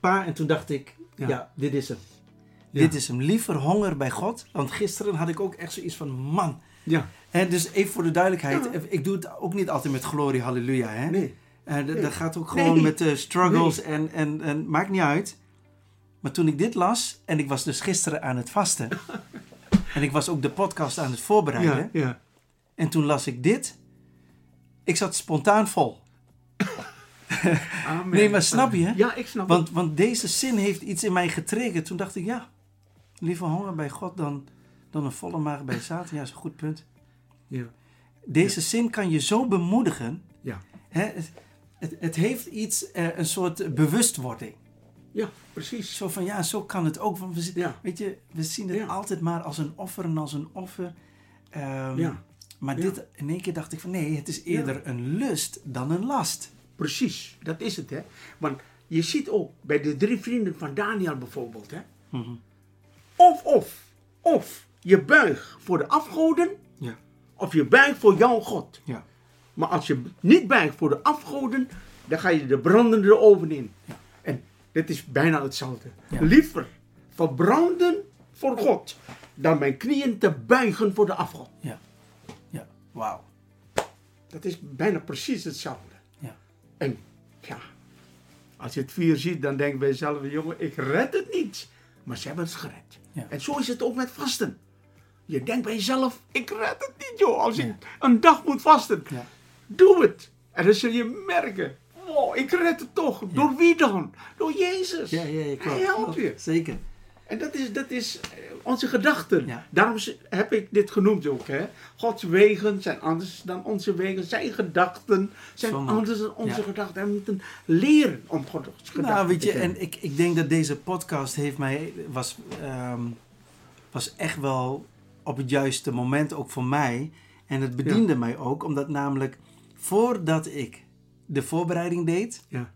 pa, en toen dacht ik, ja, Ja. dit is hem. Ja. Dit is hem. Liever honger bij God. Want gisteren had ik ook echt zoiets van, man. ja. Hè, dus even voor de duidelijkheid. Ja. Ik doe het ook niet altijd met glorie, halleluja. Hè? Nee. Nee. Dat gaat ook gewoon Nee. met eh, struggles en, en, en maakt niet uit. Maar toen ik dit las, en ik was dus gisteren aan het vasten. en ik was ook de podcast aan het voorbereiden. Ja, ja. En toen las ik dit. Ik zat spontaan vol. Amen. Nee, maar snap je? Ja, ik snap Want, want deze zin heeft iets in mij getriggerd. Toen dacht ik, ja, liever honger bij God dan, dan een volle maag bij Satan. Ja, dat is een goed punt. het. Ja, Deze zin kan je zo bemoedigen. ja. Hè? Het, het, het heeft iets, eh, een soort bewustwording. ja precies. Zo van, ja, zo kan het ook. Want we, Ja. Weet je, we zien het Ja. altijd maar als een offer en als een offer. Ehm, Ja. Maar dit, in één keer dacht ik van, nee, het is eerder een lust dan een last. Precies, dat is het, hè. Want je ziet ook bij de drie vrienden van Daniel bijvoorbeeld, hè. Mhm. Of, of, of je buigt voor de afgoden, Ja, of je buigt voor jouw God. ja, Maar als je niet buigt voor de afgoden, dan ga je de brandende oven in. Ja. En dit is bijna hetzelfde. Liever verbranden voor God, dan mijn knieën te buigen voor de afgod. ja. Ja, wauw. Dat is bijna precies hetzelfde. En ja, als je het vier ziet, dan denk je bij jezelf, jongen, ik red het niet. Maar ze hebben het gered. Ja. En zo is het ook met vasten. Je denkt bij jezelf, ik red het niet joh, als ik een dag moet vasten. Ja. Doe het. En dan zul je merken, wow, ik red het toch. Door wie dan? Door Jezus. Ja, ja, ja, klopt. Hij helpt je. Zeker. En dat is, dat is eh, onze gedachten. Ja. Daarom heb ik dit genoemd ook. Hè? Gods wegen zijn anders dan onze wegen. Zijn gedachten zijn anders dan onze Ja. gedachten. En we moeten leren om Gods gedachten Nou, weet te je, en ik, ik denk dat deze podcast heeft mij, was, ehm, was echt wel op het juiste moment ook voor mij. En het bediende mij ook, omdat namelijk voordat ik de voorbereiding deed, Ja.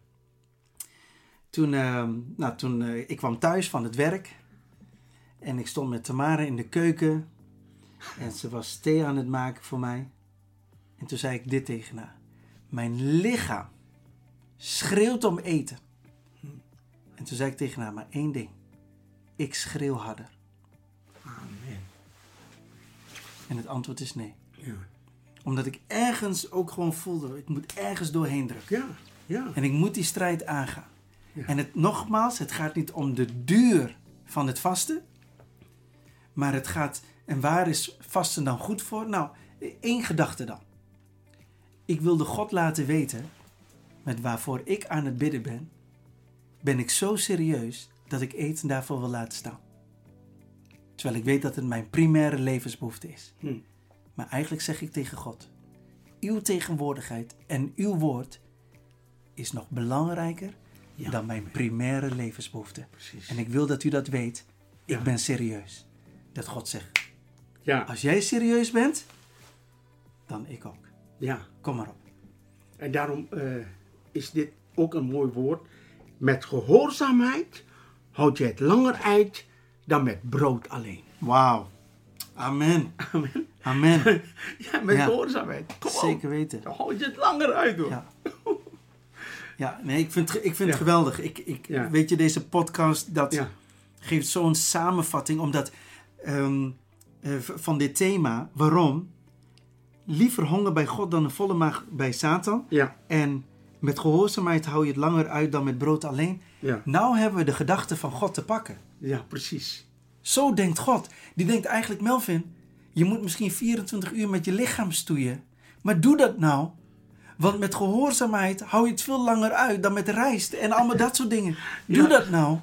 toen, ehm, nou, toen eh, ik kwam thuis van het werk en ik stond met Tamara in de keuken en ze was thee aan het maken voor mij. En toen zei ik dit tegen haar. Mijn lichaam schreeuwt om eten. En toen zei ik tegen haar maar één ding. Ik schreeuw harder. Amen. En het antwoord is nee. Ja. Omdat ik ergens ook gewoon voelde, ik moet ergens doorheen drukken. Ja. Ja. En ik moet die strijd aangaan. Ja. En het, nogmaals, het gaat niet om de duur van het vasten. Maar het gaat, en waar is vasten dan goed voor? Nou, één gedachte dan. Ik wilde God laten weten, met waarvoor ik aan het bidden ben, ben ik zo serieus dat ik eten daarvoor wil laten staan. Terwijl ik weet dat het mijn primaire levensbehoefte is. Hm. Maar eigenlijk zeg ik tegen God: Uw tegenwoordigheid en uw woord is nog belangrijker Ja. dan mijn primaire levensbehoefte. Precies. En ik wil dat u dat weet. Ik Ja. ben serieus. Dat God zegt: Ja. Als jij serieus bent, dan ik ook. Ja. Kom maar op. En daarom eh, is dit ook een mooi woord. Met gehoorzaamheid houd je het langer uit dan met brood alleen. Wauw. Amen. Amen. Amen. Ja, met Ja. gehoorzaamheid. Kom. Zeker weten. Dan houd je het langer uit hoor. Ja. Ja, nee, ik vind, ik vind het geweldig. Ik, ik. Weet je, deze podcast, dat geeft zo'n samenvatting omdat, ehm, eh, van dit thema. Waarom? Liever honger bij God dan een volle maag bij Satan. Ja. En met gehoorzaamheid hou je het langer uit dan met brood alleen. Ja. Nou hebben we de gedachte van God te pakken. Ja, precies. Zo denkt God. Die denkt eigenlijk, Melvin, Je moet misschien 24 uur met je lichaam stoeien. Maar doe dat nou. Want met gehoorzaamheid hou je het veel langer uit dan met rijst en allemaal dat soort dingen. Doe Ja. dat nou.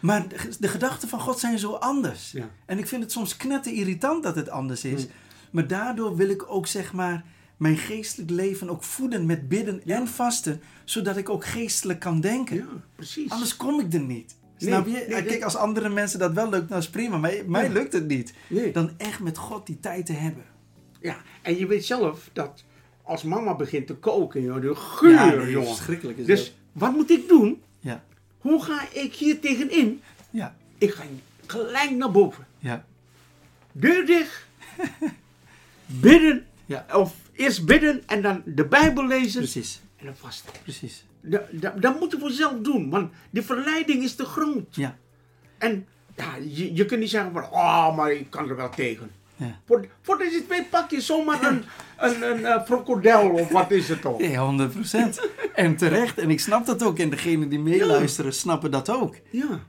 Maar de, de gedachten van God zijn zo anders. Ja. En ik vind het soms knetter irritant dat het anders is. Maar daardoor wil ik ook zeg maar mijn geestelijk leven ook voeden met bidden en vasten. Zodat ik ook geestelijk kan denken. Ja, precies. Anders kom ik er niet. Nee, Snap je? nee, nee. Kijk, als andere mensen dat wel lukt, dan is prima. Maar mij lukt het niet. Dan echt met God die tijd te hebben. Ja, en je weet zelf dat als mama begint te koken, joh, de geur, Ja, nee, jongen. verschrikkelijk is Dus dat. wat moet ik doen? Ja, Hoe ga ik hier tegenin? ja, Ik ga gelijk naar boven. ja. Deur dicht. bidden. Ja. Of eerst bidden en dan de Bijbel lezen. Precies, En dan vasten. precies. Dat, dat, dat moeten we zelf doen, want die verleiding is te groot. Ja, En ja, je, je kunt niet zeggen van, oh, maar ik kan er wel tegen. Ja. Voor, deze twee pak je zomaar een, een, een, eh, krokodil of wat is het toch? Ja, 100% En terecht. En ik snap dat ook. En degenen die meeluisteren snappen dat ook. Ja,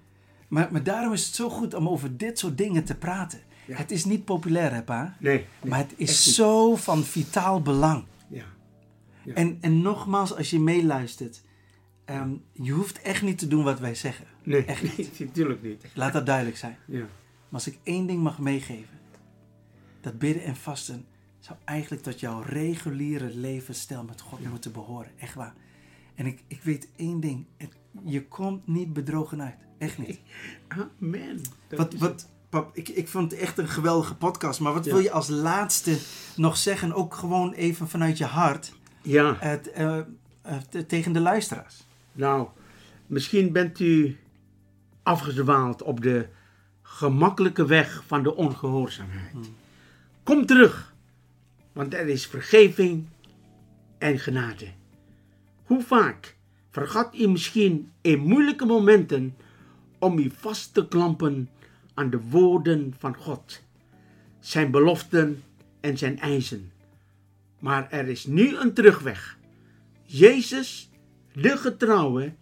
Maar, maar daarom is het zo goed om over dit soort dingen te praten. Ja. Het is niet populair, hè, pa? nee. nee, Maar het is zo van vitaal belang. Ja, Ja. En, en nogmaals, als je meeluistert, ehm, je hoeft echt niet te doen wat wij zeggen. nee, Echt niet. natuurlijk niet. Laat dat duidelijk zijn. Ja. Maar als ik één ding mag meegeven, dat bidden en vasten zou eigenlijk tot jouw reguliere levensstijl met God moeten behoren. Echt waar. En ik, ik weet één ding, het- je komt niet bedrogen uit. Echt niet. Amen. Dat Wat, wat, pap, ik, ik vond het echt een geweldige podcast. Maar wat Ja. wil je als laatste nog zeggen, ook gewoon even vanuit je hart. Ja, het, eh, eh, te- tegen de luisteraars? nou, misschien bent u afgedwaald op de gemakkelijke weg van de ongehoorzaamheid. Kom terug, want er is vergeving en genade. Hoe vaak vergat u misschien in moeilijke momenten om u vast te klampen aan de woorden van God, zijn beloften en zijn eisen. Maar er is nu een terugweg. Jezus, de getrouwe,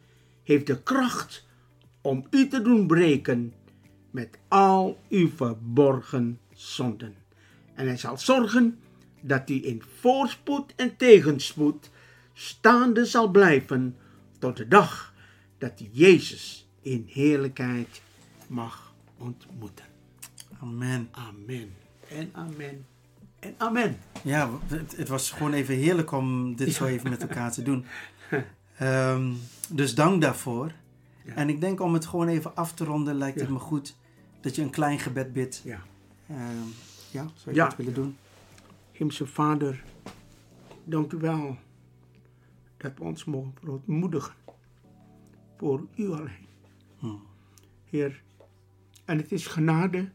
heeft de kracht om u te doen breken met al uw verborgen zonden. En hij zal zorgen dat u in voorspoed en tegenspoed staande zal blijven tot de dag dat u Jezus in heerlijkheid mag ontmoeten. Amen. Amen. En amen. En amen. Ja, het, het was gewoon even heerlijk om dit zo even met elkaar te doen. Ehm, dus dank daarvoor. Ja. En ik denk om het gewoon even af te ronden, lijkt het me goed dat je een klein gebed bidt. Ja. Ehm, ja, zou je Ja. dat willen doen? Hemelse Vader, dank u wel dat we ons mogen verontmoedigen voor u alleen. Hmm. Heer, en het is genade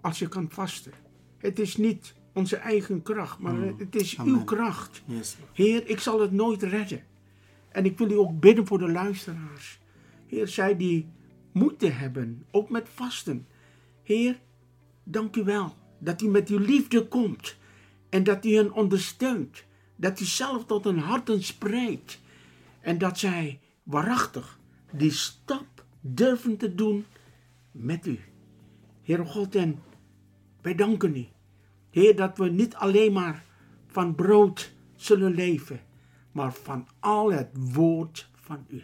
als je kan vasten. Het is niet onze eigen kracht, maar het is uw kracht. Yes. Heer, ik zal het nooit redden. En ik wil u ook bidden voor de luisteraars. Heer, zij die moeite hebben, ook met vasten. Heer, dank u wel dat u met uw liefde komt en dat u hen ondersteunt. Dat u zelf tot hun harten spreekt en dat zij waarachtig die stap durven te doen met u. Heer God, en wij danken u. Heer, dat we niet alleen maar van brood zullen leven, maar van al het woord van u.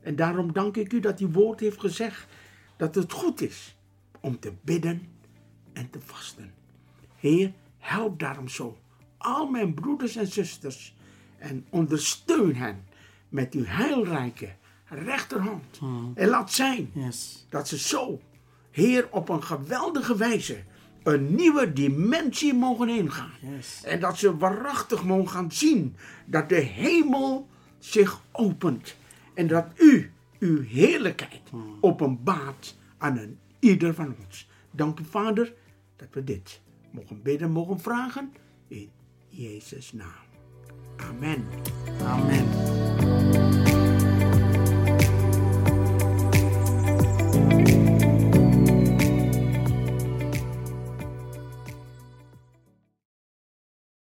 En daarom dank ik u dat uw woord heeft gezegd dat het goed is om te bidden en te vasten. Heer, help daarom zo al mijn broeders en zusters en ondersteun hen met uw heilrijke rechterhand. En laat zijn Yes. dat ze zo, Heer, op een geweldige wijze een nieuwe dimensie mogen ingaan. Yes. En dat ze waarachtig mogen gaan zien dat de hemel zich opent. En dat u uw heerlijkheid openbaart aan een ieder van ons. Dank u, Vader, dat we dit mogen bidden, mogen vragen. In Jezus' naam. Amen. Amen.